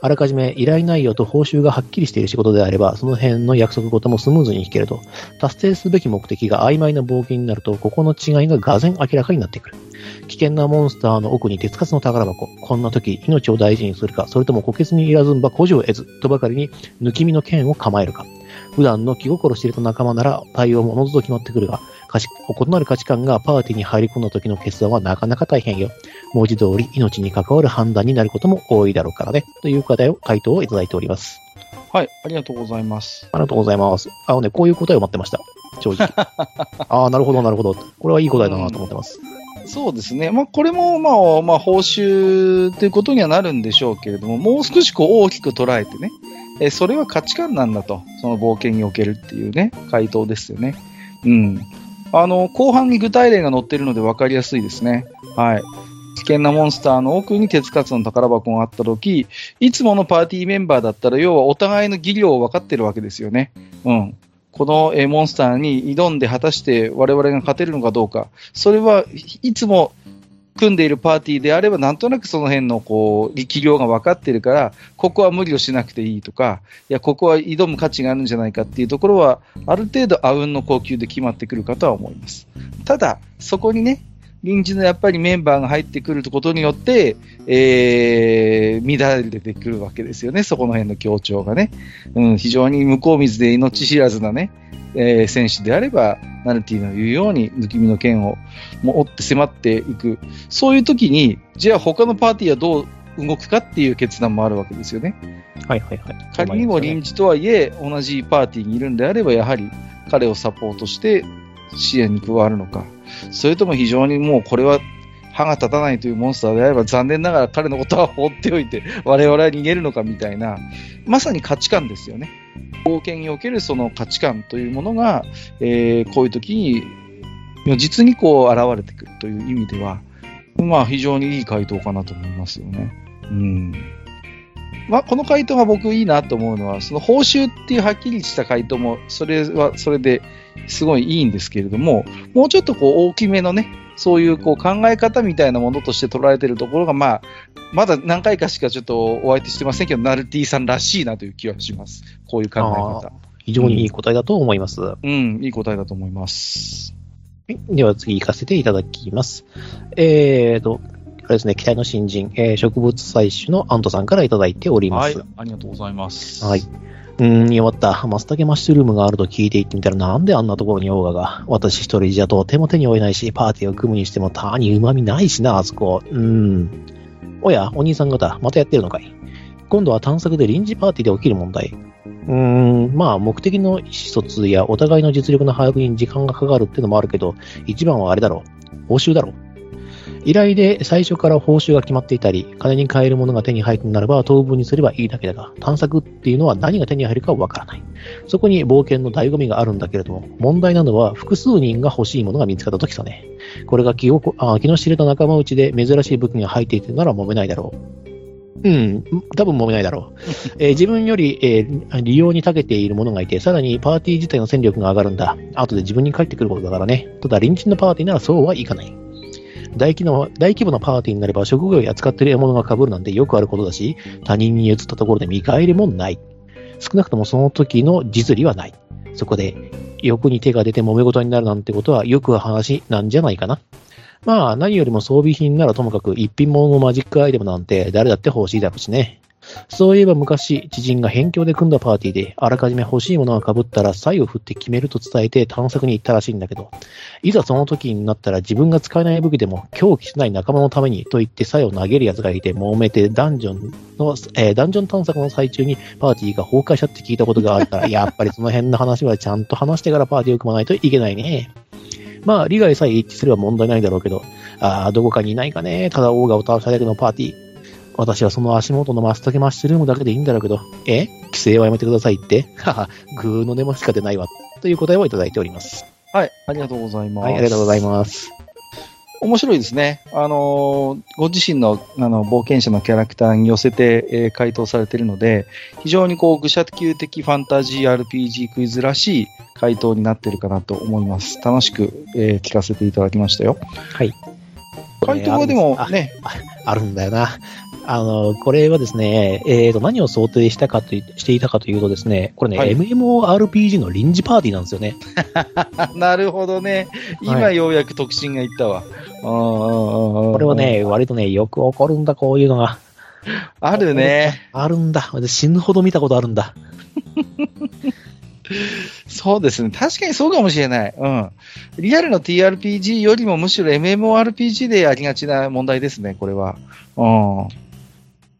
あらかじめ依頼内容と報酬がはっきりしている仕事であれば、その辺の約束事もスムーズにいけると、達成すべき目的が曖昧な冒険になると、ここの違いががぜん明らかになってくる。危険なモンスターの奥に手つかずの宝箱。こんな時、命を大事にするか、それとも虎穴にいらずんば古事を得ず、とばかりに抜き身の剣を構えるか。普段の気心知れた仲間なら対応もおのずと決まってくるが、価値異なる価値観がパーティーに入り込んだ時の決断はなかなか大変よ。文字通り命に関わる判断になることも多いだろうからね。という答えを、回答をいただいております。はい。ありがとうございます。ありがとうございます。あのね、こういう答えを待ってました。正直。ああ、なるほど、なるほど。これはいい答えだなと思ってます。そうですね。まあ、これも、まあ、まあ、報酬ということにはなるんでしょうけれども、もう少しこう大きく捉えてね、えーそれは価値観なんだと、その冒険におけるっていうね、回答ですよね。うん。あの、後半に具体例が載ってるので分かりやすいですね。はい。危険なモンスターの奥に鉄カツの宝箱があった時、いつものパーティーメンバーだったら、要はお互いの技量を分かってるわけですよね。うん。このえモンスターに挑んで果たして我々が勝てるのかどうか。それはいつも組んでいるパーティーであれば、なんとなくその辺のこう力量が分かってるから、ここは無理をしなくていいとか、いや、ここは挑む価値があるんじゃないかっていうところは、ある程度あうんの呼吸で決まってくるかとは思います。ただ、そこにね、臨時のやっぱりメンバーが入ってくることによって、えー、乱れてくるわけですよね、そこの辺の協調がね。うん、非常に向こう水で命知らずなね、えー選手であれば、ナルティの言うように、抜き身の剣をもう追って迫っていく。そういう時に、じゃあ他のパーティーはどう動くかっていう決断もあるわけですよね。はいはいはい。仮にも臨時とはいえ、同じパーティーにいるんであれば、やはり彼をサポートして支援に加わるのか。それとも非常にもうこれは歯が立たないというモンスターであれば、残念ながら彼のことは放っておいて、我々は逃げるのかみたいな、まさに価値観ですよね。冒険におけるその価値観というものが、えーこういう時に、実にこう現れてくるという意味では、まあ非常にいい回答かなと思いますよね。うん。まあ、この回答が僕いいなと思うのは、その報酬っていうはっきりした回答も、それはそれですごいいいんですけれども、もうちょっとこう大きめのね、そういうこう考え方みたいなものとして捉えてるところが、まあ、まだ何回かしかちょっとお相手してませんけど、ナルティさんらしいなという気はします。こういう考え方。非常にいい答えだと思います。うん、いい答えだと思います。はいでは次行かせていただきます。えーと、あれですね、期待の新人、えー植物採取のアントさんからいただいております。はい、ありがとうございます。はい。うーん、弱った。マスタケマッシュルームがあると聞いていってみたら、なんであんなところにオーガが？私一人じゃとても手に負えないし、パーティーを組むにしても他に旨味ないしな、あそこ。うん。おや、お兄さん方、またやってるのかい？今度は探索で臨時パーティーで起きる問題。うーん、まあ、目的の意思疎通やお互いの実力の把握に時間がかかるってのもあるけど、一番はあれだろう。報酬だろう。依頼で最初から報酬が決まっていたり、金に換えるものが手に入るとならば当分にすればいいだけだが、探索っていうのは何が手に入るかわからない。そこに冒険の醍醐味があるんだけれども、問題なのは複数人が欲しいものが見つかった時さね。これが気をあ気の知れた仲間内で珍しい武器が入っていてなら揉めないだろう。うん、多分揉めないだろう。えー自分より、えー利用に長けている者がいて、さらにパーティー自体の戦力が上がるんだ。後で自分に返ってくることだからね。ただ、隣人のパーティーならそうはいかない。大規模大規模なパーティーになれば職業や扱っている獲物が被るなんてよくあることだし、他人に移ったところで見返りもない。少なくともその時の実利はない。そこで、欲に手が出て揉め事になるなんてことはよく話なんじゃないかな。まあ、何よりも装備品ならともかく一品物のマジックアイテムなんて誰だって欲しいだろうしね。そういえば昔、知人が辺境で組んだパーティーで、あらかじめ欲しいものが被ったら、才を振って決めると伝えて探索に行ったらしいんだけど、いざその時になったら自分が使えない武器でも狂気しない仲間のためにと言って才を投げる奴がいて揉めてダンジョンの、えーダンジョン探索の最中にパーティーが崩壊したって聞いたことがあるから、やっぱりその辺の話はちゃんと話してからパーティーを組まないといけないね。まあ、利害さえ一致すれば問題ないだろうけど、ああ、どこかにいないかね。ただ、オーガを倒しただけのパーティー。私はその足元のマスタケマッシュルームだけでいいんだろうけど、え？規制はやめてくださいって？はは、グーの根もしか出ないわ。という答えをいただいております。はい、ありがとうございます。はい、ありがとうございます。面白いですね。あのーご自身のあの冒険者のキャラクターに寄せて、えー回答されているので、非常にこう、愚者級的ファンタジー RPG クイズらしい回答になっているかなと思います。楽しく、えー聞かせていただきましたよ。はい。回答はでもね、あるんだよな。あの、これはですね、えーと、何を想定したかとい、していたかというとですね、これね、はい MMORPG の臨時パーティーなんですよね。なるほどね。今はいようやく特進がいったわ。ここれは、ね、割とね、よく起こるんだ、こういうのが。あるね。あるんだ。私死ぬほど見たことあるんだ。そうですね。確かにそうかもしれない。うん。リアルの TRPG よりもむしろ MMORPG でありがちな問題ですね、これは。うん。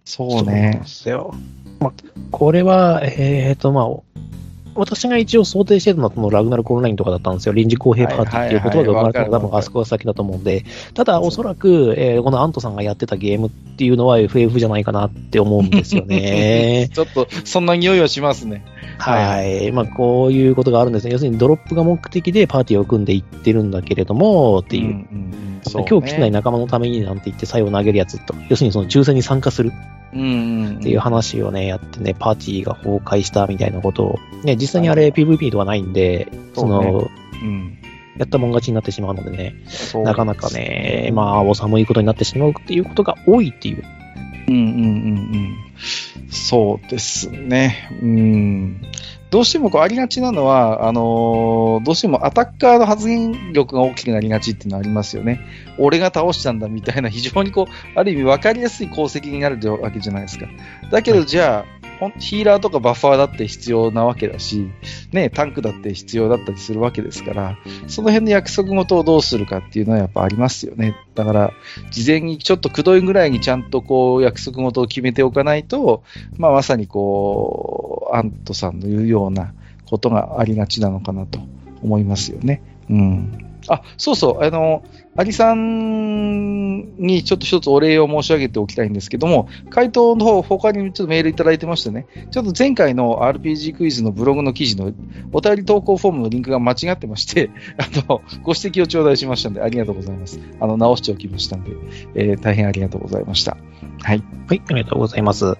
そうねそうで。すよ。まあ、これは、えーと、まあ、私が一応想定してたのは、このラグナルコオンラインとかだったんですよ。臨時公平パーティーっていう言葉が生まれたのが、多分あそこが先だと思うんで、ただ、おそらく、えーこのアントさんがやってたゲームっていうのは FF じゃないかなって思うんですよね。ちょっと、そんな匂いはしますね。はい。まあ、こういうことがあるんですね。要するに、ドロップが目的でパーティーを組んでいってるんだけれども、っていう。んんうんそうね今日来てない仲間のためになんて言って、作用を投げるやつと。要するに、その抽選に参加する。っていう話をね、やってね、パーティーが崩壊したみたいなことを、ね、実際にあれ PVP とかないんで、その、うん。やったもん勝ちになってしまうのでね、そうなかなかね、まあ、お寒いことになってしまうっていうことが多いっていう。うんうんうんうん。そうですね。うん。どうしてもこうありがちなのは、あのーどうしてもアタッカーの発言力が大きくなりがちっていうのはありますよね。俺が倒したんだみたいな非常にこう、ある意味分かりやすい功績になるわけじゃないですか。だけどじゃあ、ほんヒーラーとかバッファーだって必要なわけだし、ね、タンクだって必要だったりするわけですから、その辺の約束事をどうするかっていうのはやっぱありますよね。だから、事前にちょっとくどいぐらいにちゃんとこう約束事を決めておかないと、まあまさにこう、アントさんの言うようなことがありがちなのかなと思いますよね。うん。あ、そうそう、あの、アリさんにちょっと一つお礼を申し上げておきたいんですけども、回答の方、他にちょっとメールいただいてましてね、ちょっと前回の RPG クイズのブログの記事のお便り投稿フォームのリンクが間違ってまして、あの、ご指摘を頂戴しましたので、ありがとうございます。あの、直しておきましたので、えー大変ありがとうございました。はい。はい、ありがとうございます。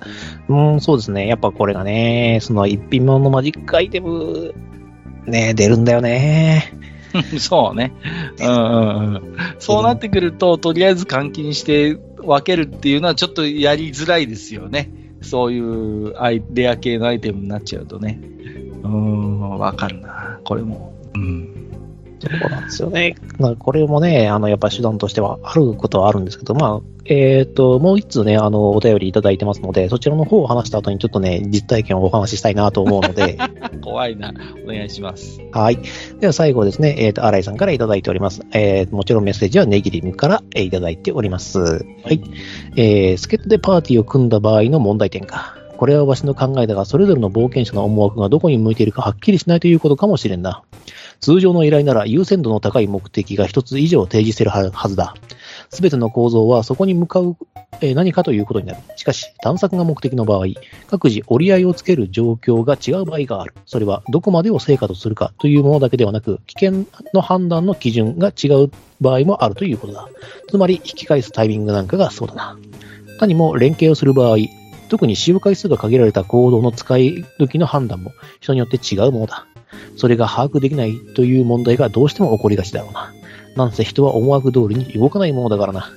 うん、そうですね。やっぱこれがね、その一品物のマジックアイテム、ね、出るんだよね。そうね。うんうん。そうなってくると、とりあえず換金して分けるっていうのはちょっとやりづらいですよね。そういうアイレア系のアイテムになっちゃうとね。うん、わかるな。これも。うん。そうなんですよね。まあこれもね、あの、やっぱ手段としてはあることはあるんですけど、まあ、えっ、と、もう一つね、あの、お便りいただいてますので、そちらの方を話した後にちょっとね、実体験をお話ししたいなと思うので、怖いな。お願いします。はい。では最後ですね、えっ、と、新井さんからいただいております。えー、もちろんメッセージはネギリムから、えーいただいております。はい。えー、助っ人でパーティーを組んだ場合の問題点か。これはわしの考えだが、それぞれの冒険者の思惑がどこに向いているかはっきりしないということかもしれんな。通常の依頼なら優先度の高い目的が一つ以上提示しているはずだ。すべての構造はそこに向かう、えー何かということになる。しかし、探索が目的の場合、各自折り合いをつける状況が違う場合がある。それはどこまでを成果とするかというものだけではなく、危険の判断の基準が違う場合もあるということだ。つまり、引き返すタイミングなんかがそうだな。他にも連携をする場合、特に使用回数が限られた行動の使い時の判断も人によって違うものだ。それが把握できないという問題がどうしても起こりがちだろうな。なんせ人は思惑通りに動かないものだからな。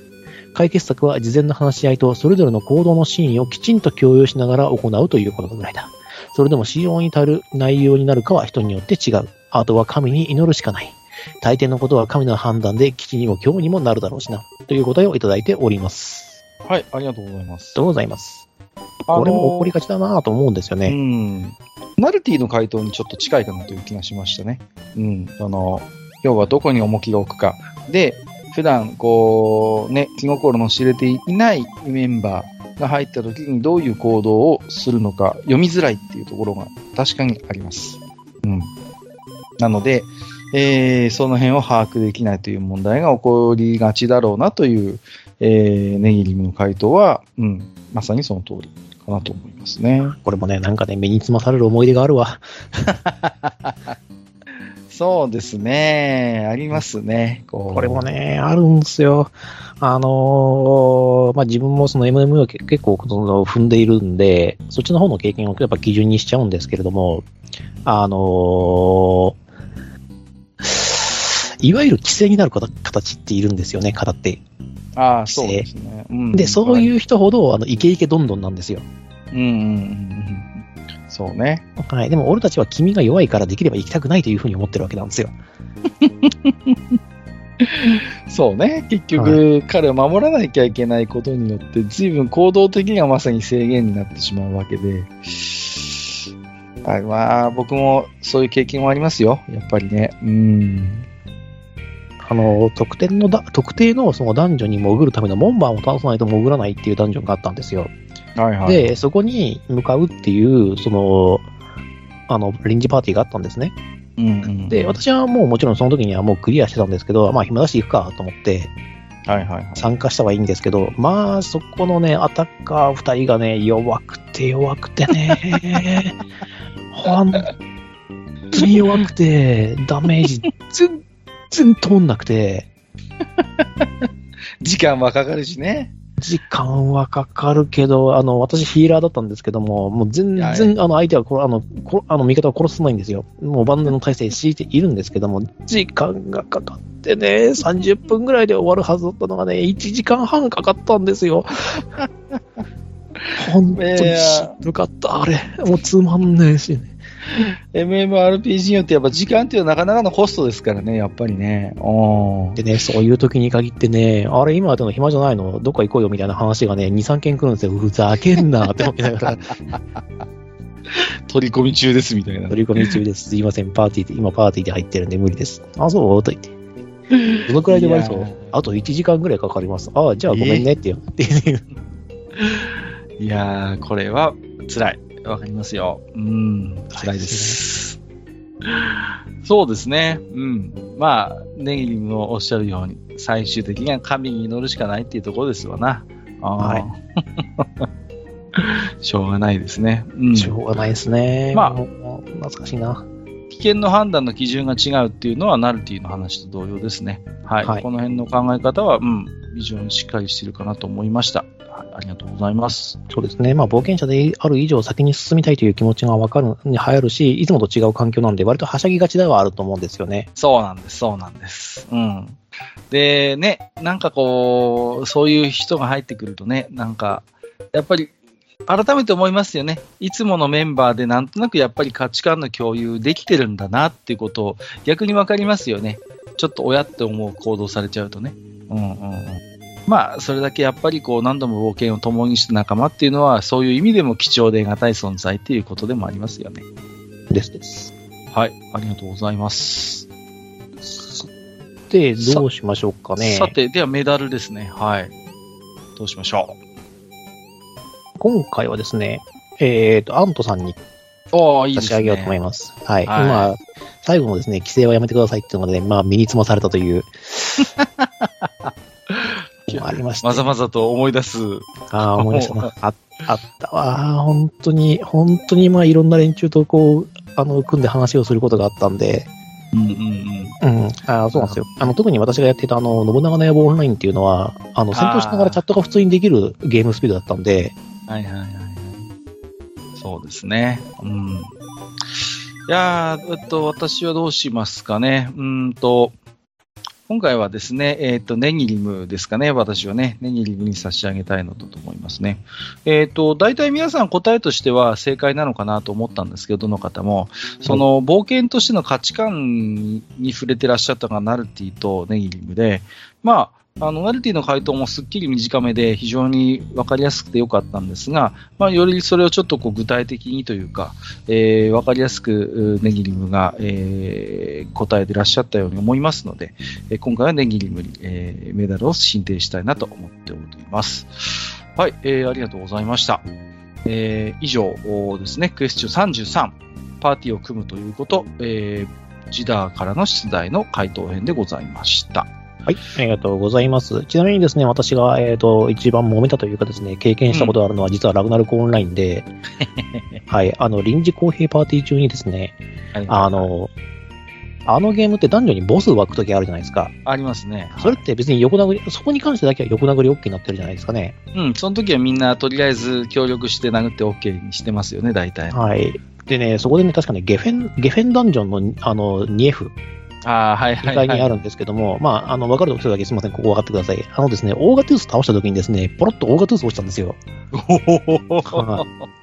解決策は事前の話し合いとそれぞれの行動の真意をきちんと共有しながら行うということぐらいだ。それでも使用に足る内容になるかは人によって違う。あとは神に祈るしかない。大抵のことは神の判断で基地にも今日にもなるだろうしな。という答えをいただいております。はい、ありがとうございます。ありがとうございます。これも起こりがちだなと思うんですようね。ん。ナルティの回答にちょっと近いかなという気がしましたね。うん。その、要はどこに重きが置くか。で、普段、こう、ね、気心の知れていないメンバーが入った時にどういう行動をするのか読みづらいっていうところが確かにあります。うん。なので、えー、その辺を把握できないという問題が起こりがちだろうなという、えー、ネギリムの回答は、うん、まさにその通りかなと思いますね。これもね、なんかね、目につまされる思い出があるわ。そうですね。ありますね。これも。ね、あるんですよ。あのーまあ、自分もその MMO をけ結構その踏んでいるんで、そっちの方の経験をやっぱ基準にしちゃうんですけれども、あのーいわゆる規制になる方形っているんですよね、方って。ああ、そうですね。うんで、そういう人ほど、あの、イケイケどんどんなんですよ。うんうんうんうん。そうね。はい。でも俺たちは君が弱いからできれば行きたくないというふうに思ってるわけなんですよ。そうね。結局、彼を守らなきゃいけないことによって、随分行動的にはまさに制限になってしまうわけで。はい、まあ、僕もそういう経験はありますよ。やっぱりね。うん。あの、特定のだ、特定のその男女に潜るための門番を倒さないと潜らないっていうダンジョンがあったんですよ。はいはい。で、そこに向かうっていう、その、あの、臨時パーティーがあったんですね。うんうん、で、私はもうもちろんその時にはもうクリアしてたんですけど、まあ暇だし行くかと思ってはいはいはい。参加したはいいんですけど、まあそこのね、アタッカー二人がね、弱くて弱くてね、ほんとに弱くて、ダメージ全然通んなくて、時間はかかるしね。時間はかかるけど、あの、私ヒーラーだったんですけども、もう全はい然、あの、相手はこれ、あの、こあの、味方を殺さないんですよ。もう万全の体制敷いているんですけども、時間がかかってね、30分ぐらいで終わるはずだったのがね、1時間半かかったんですよ。本当にしんどかった、あれ。もうつまんねえし、ね。MMORPG によってやっぱ時間っていうのはなかなかのコストですからね、やっぱりね。うんでね、そういう時に限ってね、あれ、今やってんの暇じゃないの？どっか行こうよみたいな話がね、2、3件来るんですよ。ふざけんなって思いながら。取り込み中ですみたいな。取り込み中です。すいません、パーティーで、今パーティーで入ってるんで無理です。あ、そう？と言って。どのくらいで終わりそいうあと1時間ぐらいかかります。ああ、じゃあごめんねってよ。って。いやー、これは辛い。わかりますよ。うん、辛いです。そうですね。うん。まあ、ネギリムのおっしゃるように、最終的には神に祈るしかないっていうところですわな。はい しょうがないですね。うん。しょうがないですね。まあ懐かしいな。危険の判断の基準が違うっていうのは、ナルティの話と同様ですね。はい。はいこの辺の考え方は、うん、非常にしっかりしているかなと思いました。はい、ありがとうございます。そうですね。まあ、冒険者である以上先に進みたいという気持ちがわかる、に流行るし、いつもと違う環境なんで、割とはしゃぎがちではあると思うんですよね。そうなんです、そうなんです。うん。で、ね、なんかこう、そういう人が入ってくるとね、なんか、やっぱり、改めて思いますよね。いつものメンバーでなんとなくやっぱり価値観の共有できてるんだなっていうことを逆にわかりますよね。ちょっと親って思う行動されちゃうとね。うんうんうん。まあ、それだけやっぱりこう何度も冒険を共にした仲間っていうのはそういう意味でも貴重で堅い存在っていうことでもありますよね。ですです。はい。ありがとうございます。で、どうしましょうかね。さて、ではメダルですね。はい。どうしましょ今回はですね、えっ、と、アントさんに。差し上げようと思います。はい。はい今、最後のですね、規制はやめてくださいっていうのがね、まあ、身につまされたという。ありました、まざまざと思い出す。ああ、思い出したな。ああったわ。本当に、本当に、まあ、いろんな連中とこう、あの、組んで話をすることがあったんで、うんうんうん。うん。ああ、そうなんですよ。あの、特に私がやっていた、あの、信長の野望オンラインっていうのは、あの、戦闘しながらチャットが普通にできるゲームスピードだったんで、はいはいはいはい。そうですね。うん。いやー、えっと、私はどうしますかね。うーんと、今回はですね、えっ、と、ネギリムですかね、私はね、ネギリムに差し上げたいのだと思いますね。えっ、と、大体皆さん答えとしては正解なのかなと思ったんですけど、どの方も、その、冒険としての価値観に触れてらっしゃったのがナルティとネギリムで、まあ、あの、ナルティの回答もすっきり短めで非常にわかりやすくてよかったんですが、まあ、よりそれをちょっとこう具体的にというか、えー、わかりやすくネギリムが、えー答えてらっしゃったように思いますので、えー今回はネギリムに、えーメダルを進呈したいなと思っております。はい、えーありがとうございました。えー以上ですね、クエスチョン33、パーティーを組むということ、えージダーからの出題の回答編でございました。はい、ありがとうございます。ちなみにですね、私が、えっ、と、一番揉めたというかですね、経験したことがあるのは、実はラグナルクオンラインで、はい、あの、臨時公平パーティー中にですね、あの、あのゲームって男女にボス湧くときあるじゃないですか。ありますね。それって別に横殴り、そこに関してだけは横殴り OK になってるじゃないですかね。うん、その時はみんなとりあえず協力して殴って OK にしてますよね、大体。はい。でね、そこでね、確かね、ゲフェン、ゲフェンダンジョンの、あの、2F、ああ、はい2はいはい。階にあるんですけども、まあ、あの、わかる人だけすみません、ここ分かってください。あのですね、オーガトゥース倒した時にですね、ポロッとオーガトゥース落ちたんですよ。は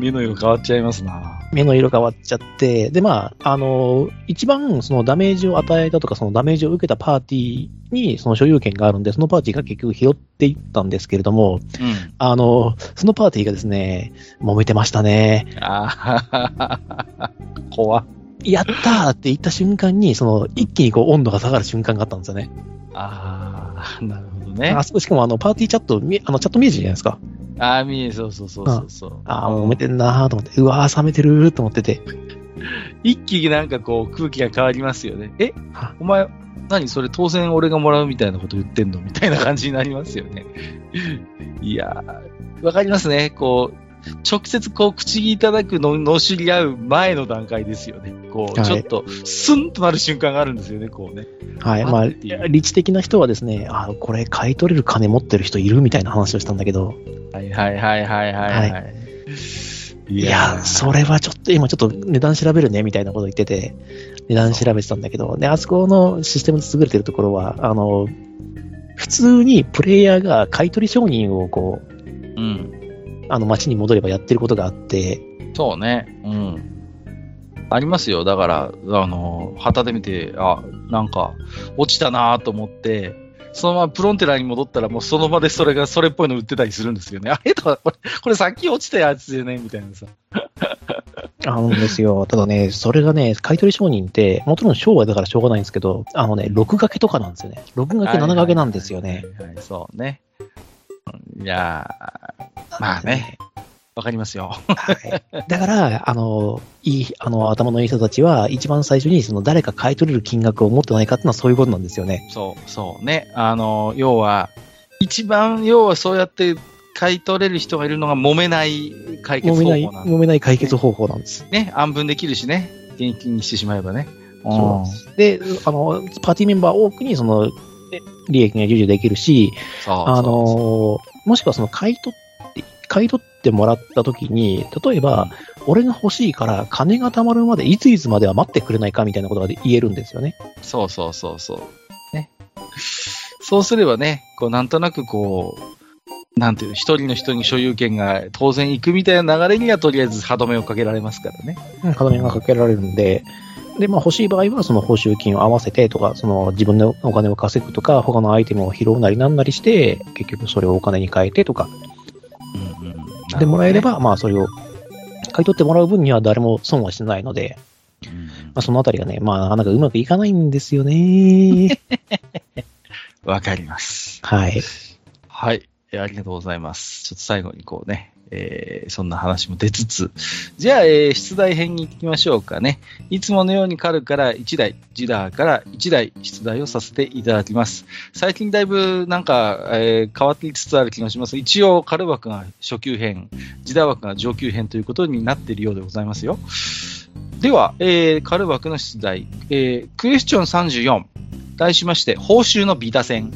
目の色変わっちゃいますな。目の色変わっちゃって、で、まあ、あの、一番そのダメージを与えたとか、そのダメージを受けたパーティーにその所有権があるんで、そのパーティーが結局拾っていったんですけれども、うん。あの、そのパーティーがですね、揉めてましたね。ああ、怖っやったーって言った瞬間に、その、一気にこう温度が下がる瞬間があったんですよね。ああ、なるほどねあ。そこしかもあの、パーティーチャット、みあの、チャット見えるじゃないですか。ああ、見え、そうそうそうそうそう。ああ、揉めてんなーと思って、うわー冷めてるーと思ってて。一気になんかこう空気が変わりますよね。えはお前、何それ当然俺がもらうみたいなこと言ってんの？みたいな感じになりますよね。いやー、わかりますね。こう、直接こう口にいただくの、のしり合う前の段階ですよね。こう、はいちょっと、スンとなる瞬間があるんですよね、こうね。はい。まあ、理知的な人はですね、あこれ買い取れる金持ってる人いるみたいな話をしたんだけど、はいはいはいはいはい、はい。いいや、それはちょっと、今ちょっと値段調べるねみたいなこと言ってて、値段調べてたんだけど、で、あそこのシステムで優れてるところは、あの、普通にプレイヤーが買い取り承認をこう、うん。あの街に戻ればやってることがあって、そうね。うん。ありますよ。だから、あの、旗で見て、あ、なんか、落ちたなと思って、そのままプロンテラに戻ったら、もうその場でそれが、それっぽいの売ってたりするんですよね。あれとか、これ、これさっき落ちたやつよねみたいなさ。あのですよ。ただね、それがね、買い取り承認って、もちろん商売だからしょうがないんですけど、あのね、6掛けとかなんですよね。6掛け、7掛けなんですよね。はいはいはい。そうね。いやー、まあね、わかりますよ。はい。だから、あの、いい、あの、頭のいい人たちは、一番最初に、その、誰か買い取れる金額を持ってないかっていうのはそういうことなんですよね。そう、そうね。あの、要は、一番、要はそうやって買い取れる人がいるのが揉めない解決方法なん揉めない解決方法なんです。ね、安分できるしね、現金にしてしまえばね。そうで、あの、パーティーメンバー多くに、その、え利益が授受できるし、そうあの、もしくはその、買い取って、買い取ってもらった時に、例えば、俺が欲しいから、金が貯まるまで、いついつまでは待ってくれないかみたいなことが言えるんですよね。そうそうそうそう。ね。そうすればね、こう、なんとなくこう、なんていうの、一人の人に所有権が当然行くみたいな流れにはとりあえず歯止めをかけられますからね。うん、歯止めがかけられるんで、で、まあ欲しい場合はその報酬金を合わせてとか、その自分でお金を稼ぐとか、他のアイテムを拾うなりなんなりして、結局それをお金に変えてとか。でもらえれば、まあそれを買い取ってもらう分には誰も損はしてないので、うん、まあそのあたりがね、まあなかなかうまくいかないんですよね。わかります。はい。はい。えーありがとうございます。ちょっと最後にこうね、えーそんな話も出つつ、じゃあ、えー出題編に行きましょうかね。いつものようにカルから1台、ジダーから1台出題をさせていただきます。最近だいぶなんか、えー変わってきつつある気がします。一応、カル枠が初級編、ジダー枠が上級編ということになっているようでございますよ。では、えーカル枠の出題、えークエスチョン34、題しまして、報酬のビタ戦。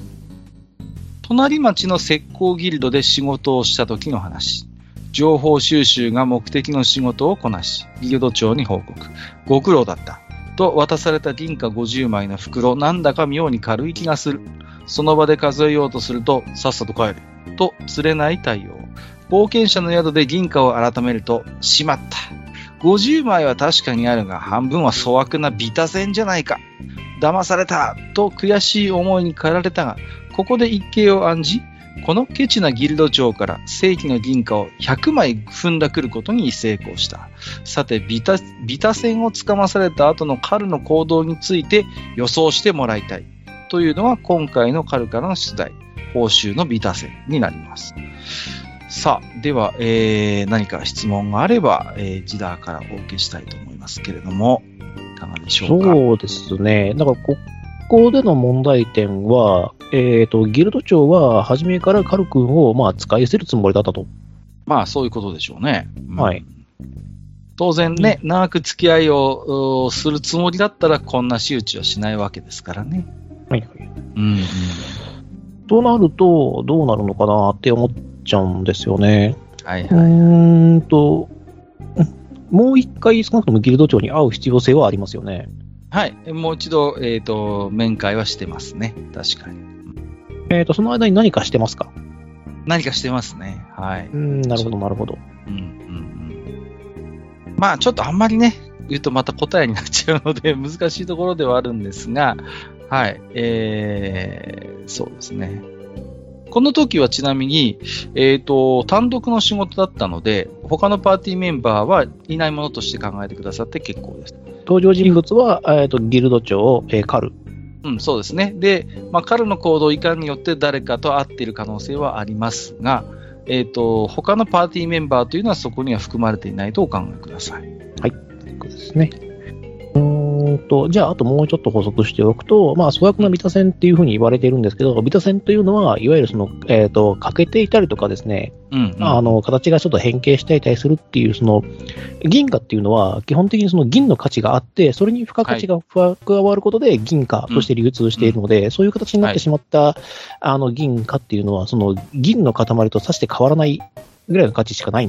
隣町の石膏ギルドで仕事をした時の話。情報収集が目的の仕事をこなし、ギルド長に報告。ご苦労だった。と渡された銀貨50枚の袋、なんだか妙に軽い気がする。その場で数えようとすると、さっさと帰る。と、釣れない対応。冒険者の宿で銀貨を改めると、しまった。50枚は確かにあるが、半分は粗悪なビタ銭じゃないか。騙されたと悔しい思いに駆られたが、ここで一計を案じ、このケチなギルド長から正規の銀貨を100枚踏んだくることに成功した。さて、ビタ、ビタ線をつかまされた後のカルの行動について予想してもらいたい。というのは今回のカルからの出題。報酬のビタ線になります。さあ、では、えー、何か質問があれば、えー、ジダーからお受けしたいと思いますけれども、いかがでしょうか？そうですね。だか、ここでの問題点は、えっ、と、ギルド長は初めからカル君を、まあ、使い捨てるつもりだったと。まあ、そういうことでしょうね。うんはい。当然ね、長く付き合いをうするつもりだったら、こんな仕打ちはしないわけですからね。はいはい。うん、うん。となると、どうなるのかなって思っちゃうんですよね。はい、うはい。ーんと、もう一回少なくともギルド長に会う必要性はありますよね。はい。もう一度、えっ、と、面会はしてますね。確かに。えっ、と、その間に何かしてますか？何かしてますね。はい。うーん、なるほど、なるほど。うん、うん、うん。まあ、ちょっとあんまりね、言うとまた答えになっちゃうので、難しいところではあるんですが、はい。えー、そうですね。この時はちなみに、えっ、と、単独の仕事だったので、他のパーティーメンバーはいないものとして考えてくださって結構です。登場人物は、えっ、と、ギルド長、えーカル。うん、そうですね。で、まあ、彼の行動いかんによって誰かと会っている可能性はありますが、えっ、と、他のパーティーメンバーというのはそこには含まれていないとお考えください。そうですね。うと、じゃあ、あともうちょっと補足しておくと、まあ、粗悪なビタ線っていうふうに言われているんですけど、ビタ線というのは、いわゆるその、えっ、と、欠けていたりとかですね、うん、うん。あの、形がちょっと変形していたりするっていう、その、銀貨っていうのは、基本的にその銀の価値があって、それに付加価値が加わることで銀貨として流通しているので、そういう形になってしまった、あの、銀貨っていうのは、その、銀の塊とさして変わらないぐらいの価値しかない。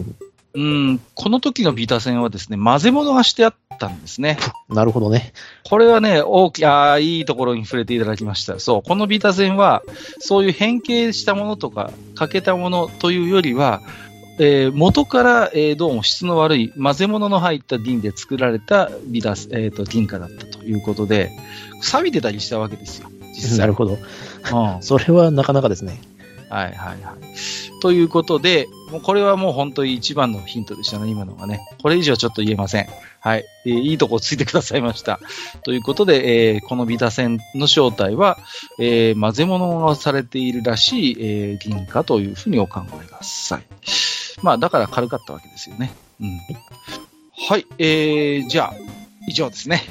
うん、この時のビタ線はですね、混ぜ物がしてあったんですね。なるほどね。これはね、大き、あーいいところに触れていただきました。そう、このビタ線は、そういう変形したものとか、欠けたものというよりは、えー元から、えーどうも質の悪い混ぜ物の入った銀で作られたビタス、えーと、銀貨だったということで、錆びてたりしたわけですよ。実際。なるほど。うん それはなかなかですね。はいはいはい。ということで、もうこれはもう本当に一番のヒントでしたね、今のがね。これ以上ちょっと言えません。はい。えーいいとこついてくださいました。ということで、えーこのビタ線の正体は、えー混ぜ物がされているらしい、え銀貨というふうにお考えください。まあ、だから軽かったわけですよね。うん。はい。えー、じゃあ、以上ですね。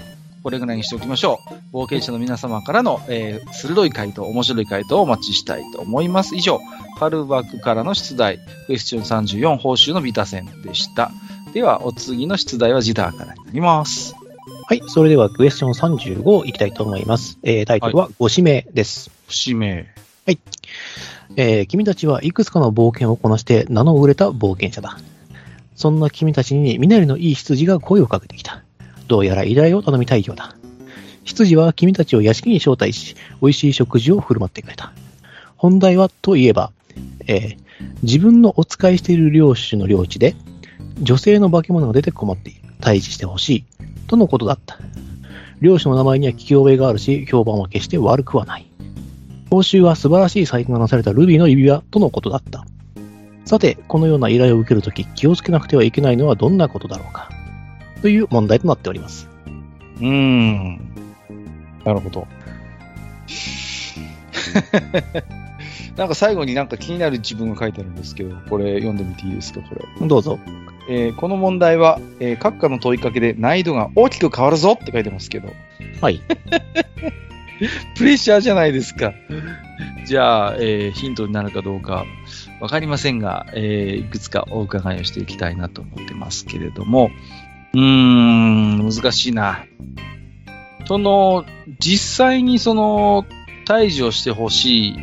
これぐらいにしておきましょう。冒険者の皆様からの、えー鋭い回答、面白い回答をお待ちしたいと思います。以上、カルバクからの出題、クエスチョン34、報酬のビタ戦でした。では、お次の出題はジダーからになります。はい。それでは、クエスチョン35いきたいと思います。えータイトルは、ご指名です。指名。えー君たちはいくつかの冒険をこなして名の売れた冒険者だ。そんな君たちに身なりのいい羊が声をかけてきた。どうやら依頼を頼みたいようだ。羊は君たちを屋敷に招待し、美味しい食事を振る舞ってくれた。本題はといえば、えー自分のお使いしている領主の領地で、女性の化け物が出て困っている。退治してほしい。とのことだった。領主の名前には聞き覚えがあるし、評判は決して悪くはない。報酬は素晴らしい細工がなされたルビーの指輪とのことだった。さて、このような依頼を受けるとき気をつけなくてはいけないのはどんなことだろうか。という問題となっております。うーん。なるほど。なんか最後になんか気になる自分が書いてあるんですけど、これ読んでみていいですか、これ。どうぞ。えーこの問題は、えー閣下の問いかけで難易度が大きく変わるぞって書いてますけど、はい。プレッシャーじゃないですか。じゃあ、えーヒントになるかどうかわかりませんが、えーいくつかお伺いをしていきたいなと思ってますけれども、うーん、難しいな。その、実際にその、退治をしてほしい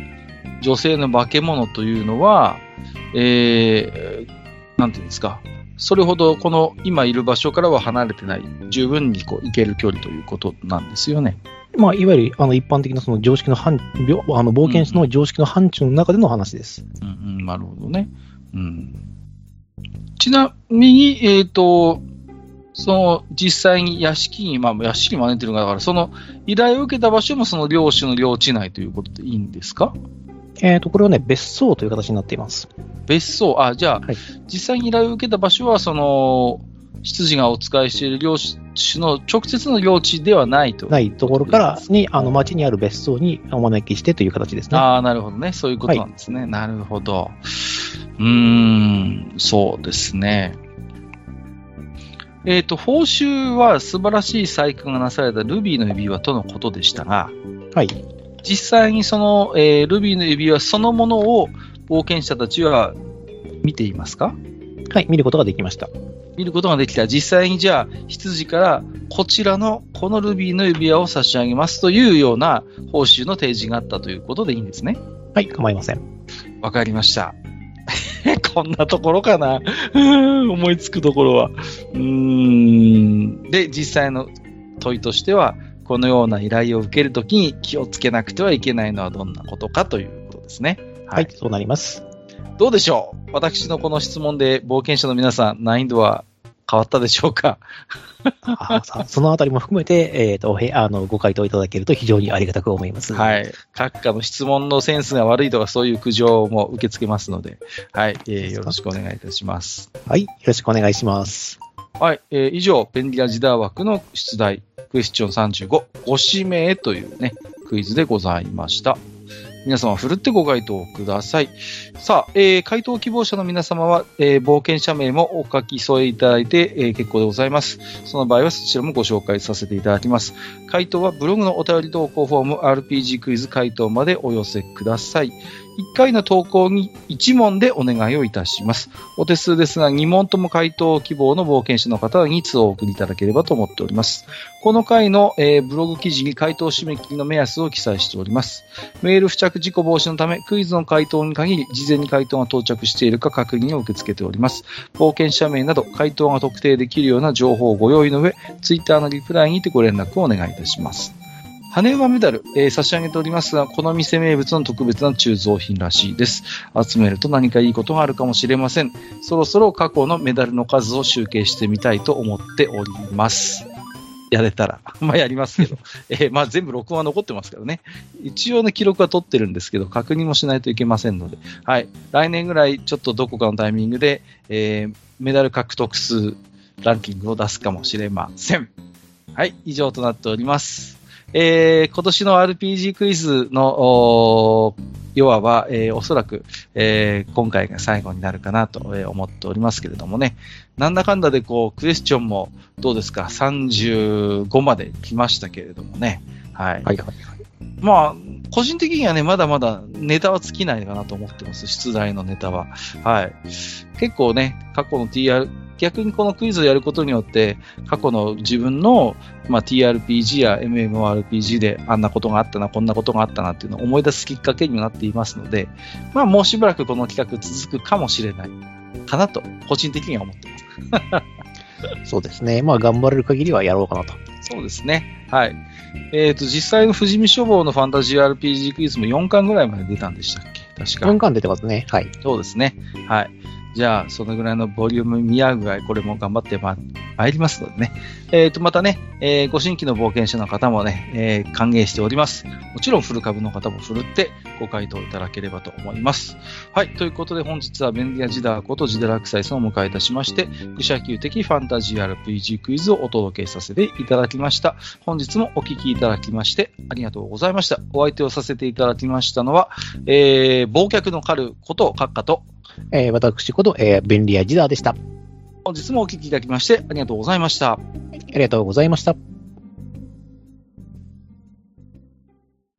女性の化け物というのは、えーなんていうんですか、それほどこの今いる場所からは離れてない、十分にこう行ける距離ということなんですよね。まあ、いわゆる、あの、一般的なその常識の範、あの、冒険者の常識の範疇の中での話です。うんうん、なるほどね。うん。ちなみに、えっ、と、その、実際に屋敷に、まあ、屋敷に招いてるから、その、依頼を受けた場所もその領主の領地内ということでいいんですか？えっ、と、これはね、別荘という形になっています。別荘、あ、じゃあ、はい実際に依頼を受けた場所は、その、執事がお使いしている領主の直接の領地ではないと。ないところからに、あの、町にある別荘にお招きしてという形ですね。ああ、なるほどね。そういうことなんですね。なるほど。うーん、そうですね。えっ、と、報酬は素晴らしい細工がなされたルビーの指輪とのことでしたが、はい。実際にその、えールビーの指輪そのものを冒険者たちは見ていますか？はい、見ることができました。見ることができた。実際にじゃあ、羊から、こちらの、このルビーの指輪を差し上げますというような報酬の提示があったということでいいんですね。はい、構いません。わかりました。こんなところかな。思いつくところは。うーん。で、実際の問いとしては、このような依頼を受けるときに気をつけなくてはいけないのはどんなことかということですね。ははいい、そうなります。どうでしょう？私のこの質問で冒険者の皆さん、難易度は変わったでしょうか？そのあたりも含めて、えっ、と、へあの、ご回答いただけると非常にありがたく思います。。はいい。閣下の質問のセンスが悪いとかそういう苦情も受け付けますので、はい。えーよろしくお願いいたします。はい、よろしくお願いします。はい、えー以上、便利な時代枠の出題、クエスチョン35、ご指名というね、クイズでございました。皆様、ふるってご回答ください。さあ、えー回答希望者の皆様は、えー冒険者名もお書き添えいただいて、えー結構でございます。その場合はそちらもご紹介させていただきます。回答はブログのお便り投稿フォーム RPG クイズ回答までお寄せください。1回の投稿に1問でお願いをいたします。お手数ですが、2問とも回答希望の冒険者の方は2通をお送りいただければと思っております。この回の、えーブログ記事に回答締め切りの目安を記載しております。メール付着事故防止のため、クイズの回答に限り、事前に回答が到着しているか確認を受け付けております。冒険者名など、回答が特定できるような情報をご用意の上、ツイッターのリプライにてご連絡をお願いいたします。羽馬メダル、えー差し上げておりますが、この店名物の特別な鋳造品らしいです。集めると何かいいことがあるかもしれません。そろそろ過去のメダルの数を集計してみたいと思っております。やれたら。まあやりますけど。えーまあ全部録音は残ってますからね。一応ね、記録は取ってるんですけど、確認もしないといけませんので。はい。来年ぐらいちょっとどこかのタイミングで、えーメダル獲得数ランキングを出すかもしれません。はい。以上となっております。えー今年の RPG クイズの、要はは、えーおそらく、えー今回が最後になるかなと思っておりますけれどもね。なんだかんだでこう、クエスチョンもどうですか ?35 まで来ましたけれどもね。はい。はい、はい。まあ、個人的にはね、まだまだネタは尽きないかなと思ってます。出題のネタは。はい。結構ね、過去の TR、逆にこのクイズをやることによって、過去の自分の、まあ、TRPG や MMORPG であんなことがあったな、こんなことがあったなっていうのを思い出すきっかけにもなっていますので、まあ、もうしばらくこの企画続くかもしれないかなと、個人的には思ってます。そうですね。まあ、頑張れる限りはやろうかなと。そうですね。はい。えっ、と、実際の富士見書房のファンタジー RPG クイズも4巻ぐらいまで出たんでしたっけ？確か。4巻出てますね。はい。そうですね。はい。じゃあ、そのぐらいのボリューム見合うぐらい、これも頑張ってま参りますのでね。えっ、と、またね、えーご新規の冒険者の方もね、えー歓迎しております。もちろん、フル株の方もふるってご回答いただければと思います。はい。ということで、本日は便利なジダーことジデラクサイスをお迎えいたしまして、愚者級的ファンタジー RPG クイズをお届けさせていただきました。本日もお聞きいただきまして、ありがとうございました。お相手をさせていただきましたのは、えー、忘却の狩ること閣下と、えー私こと、えー便利屋ジダーでした。あ本日もお聞きいただきましてありがとうございました。りがとうございました。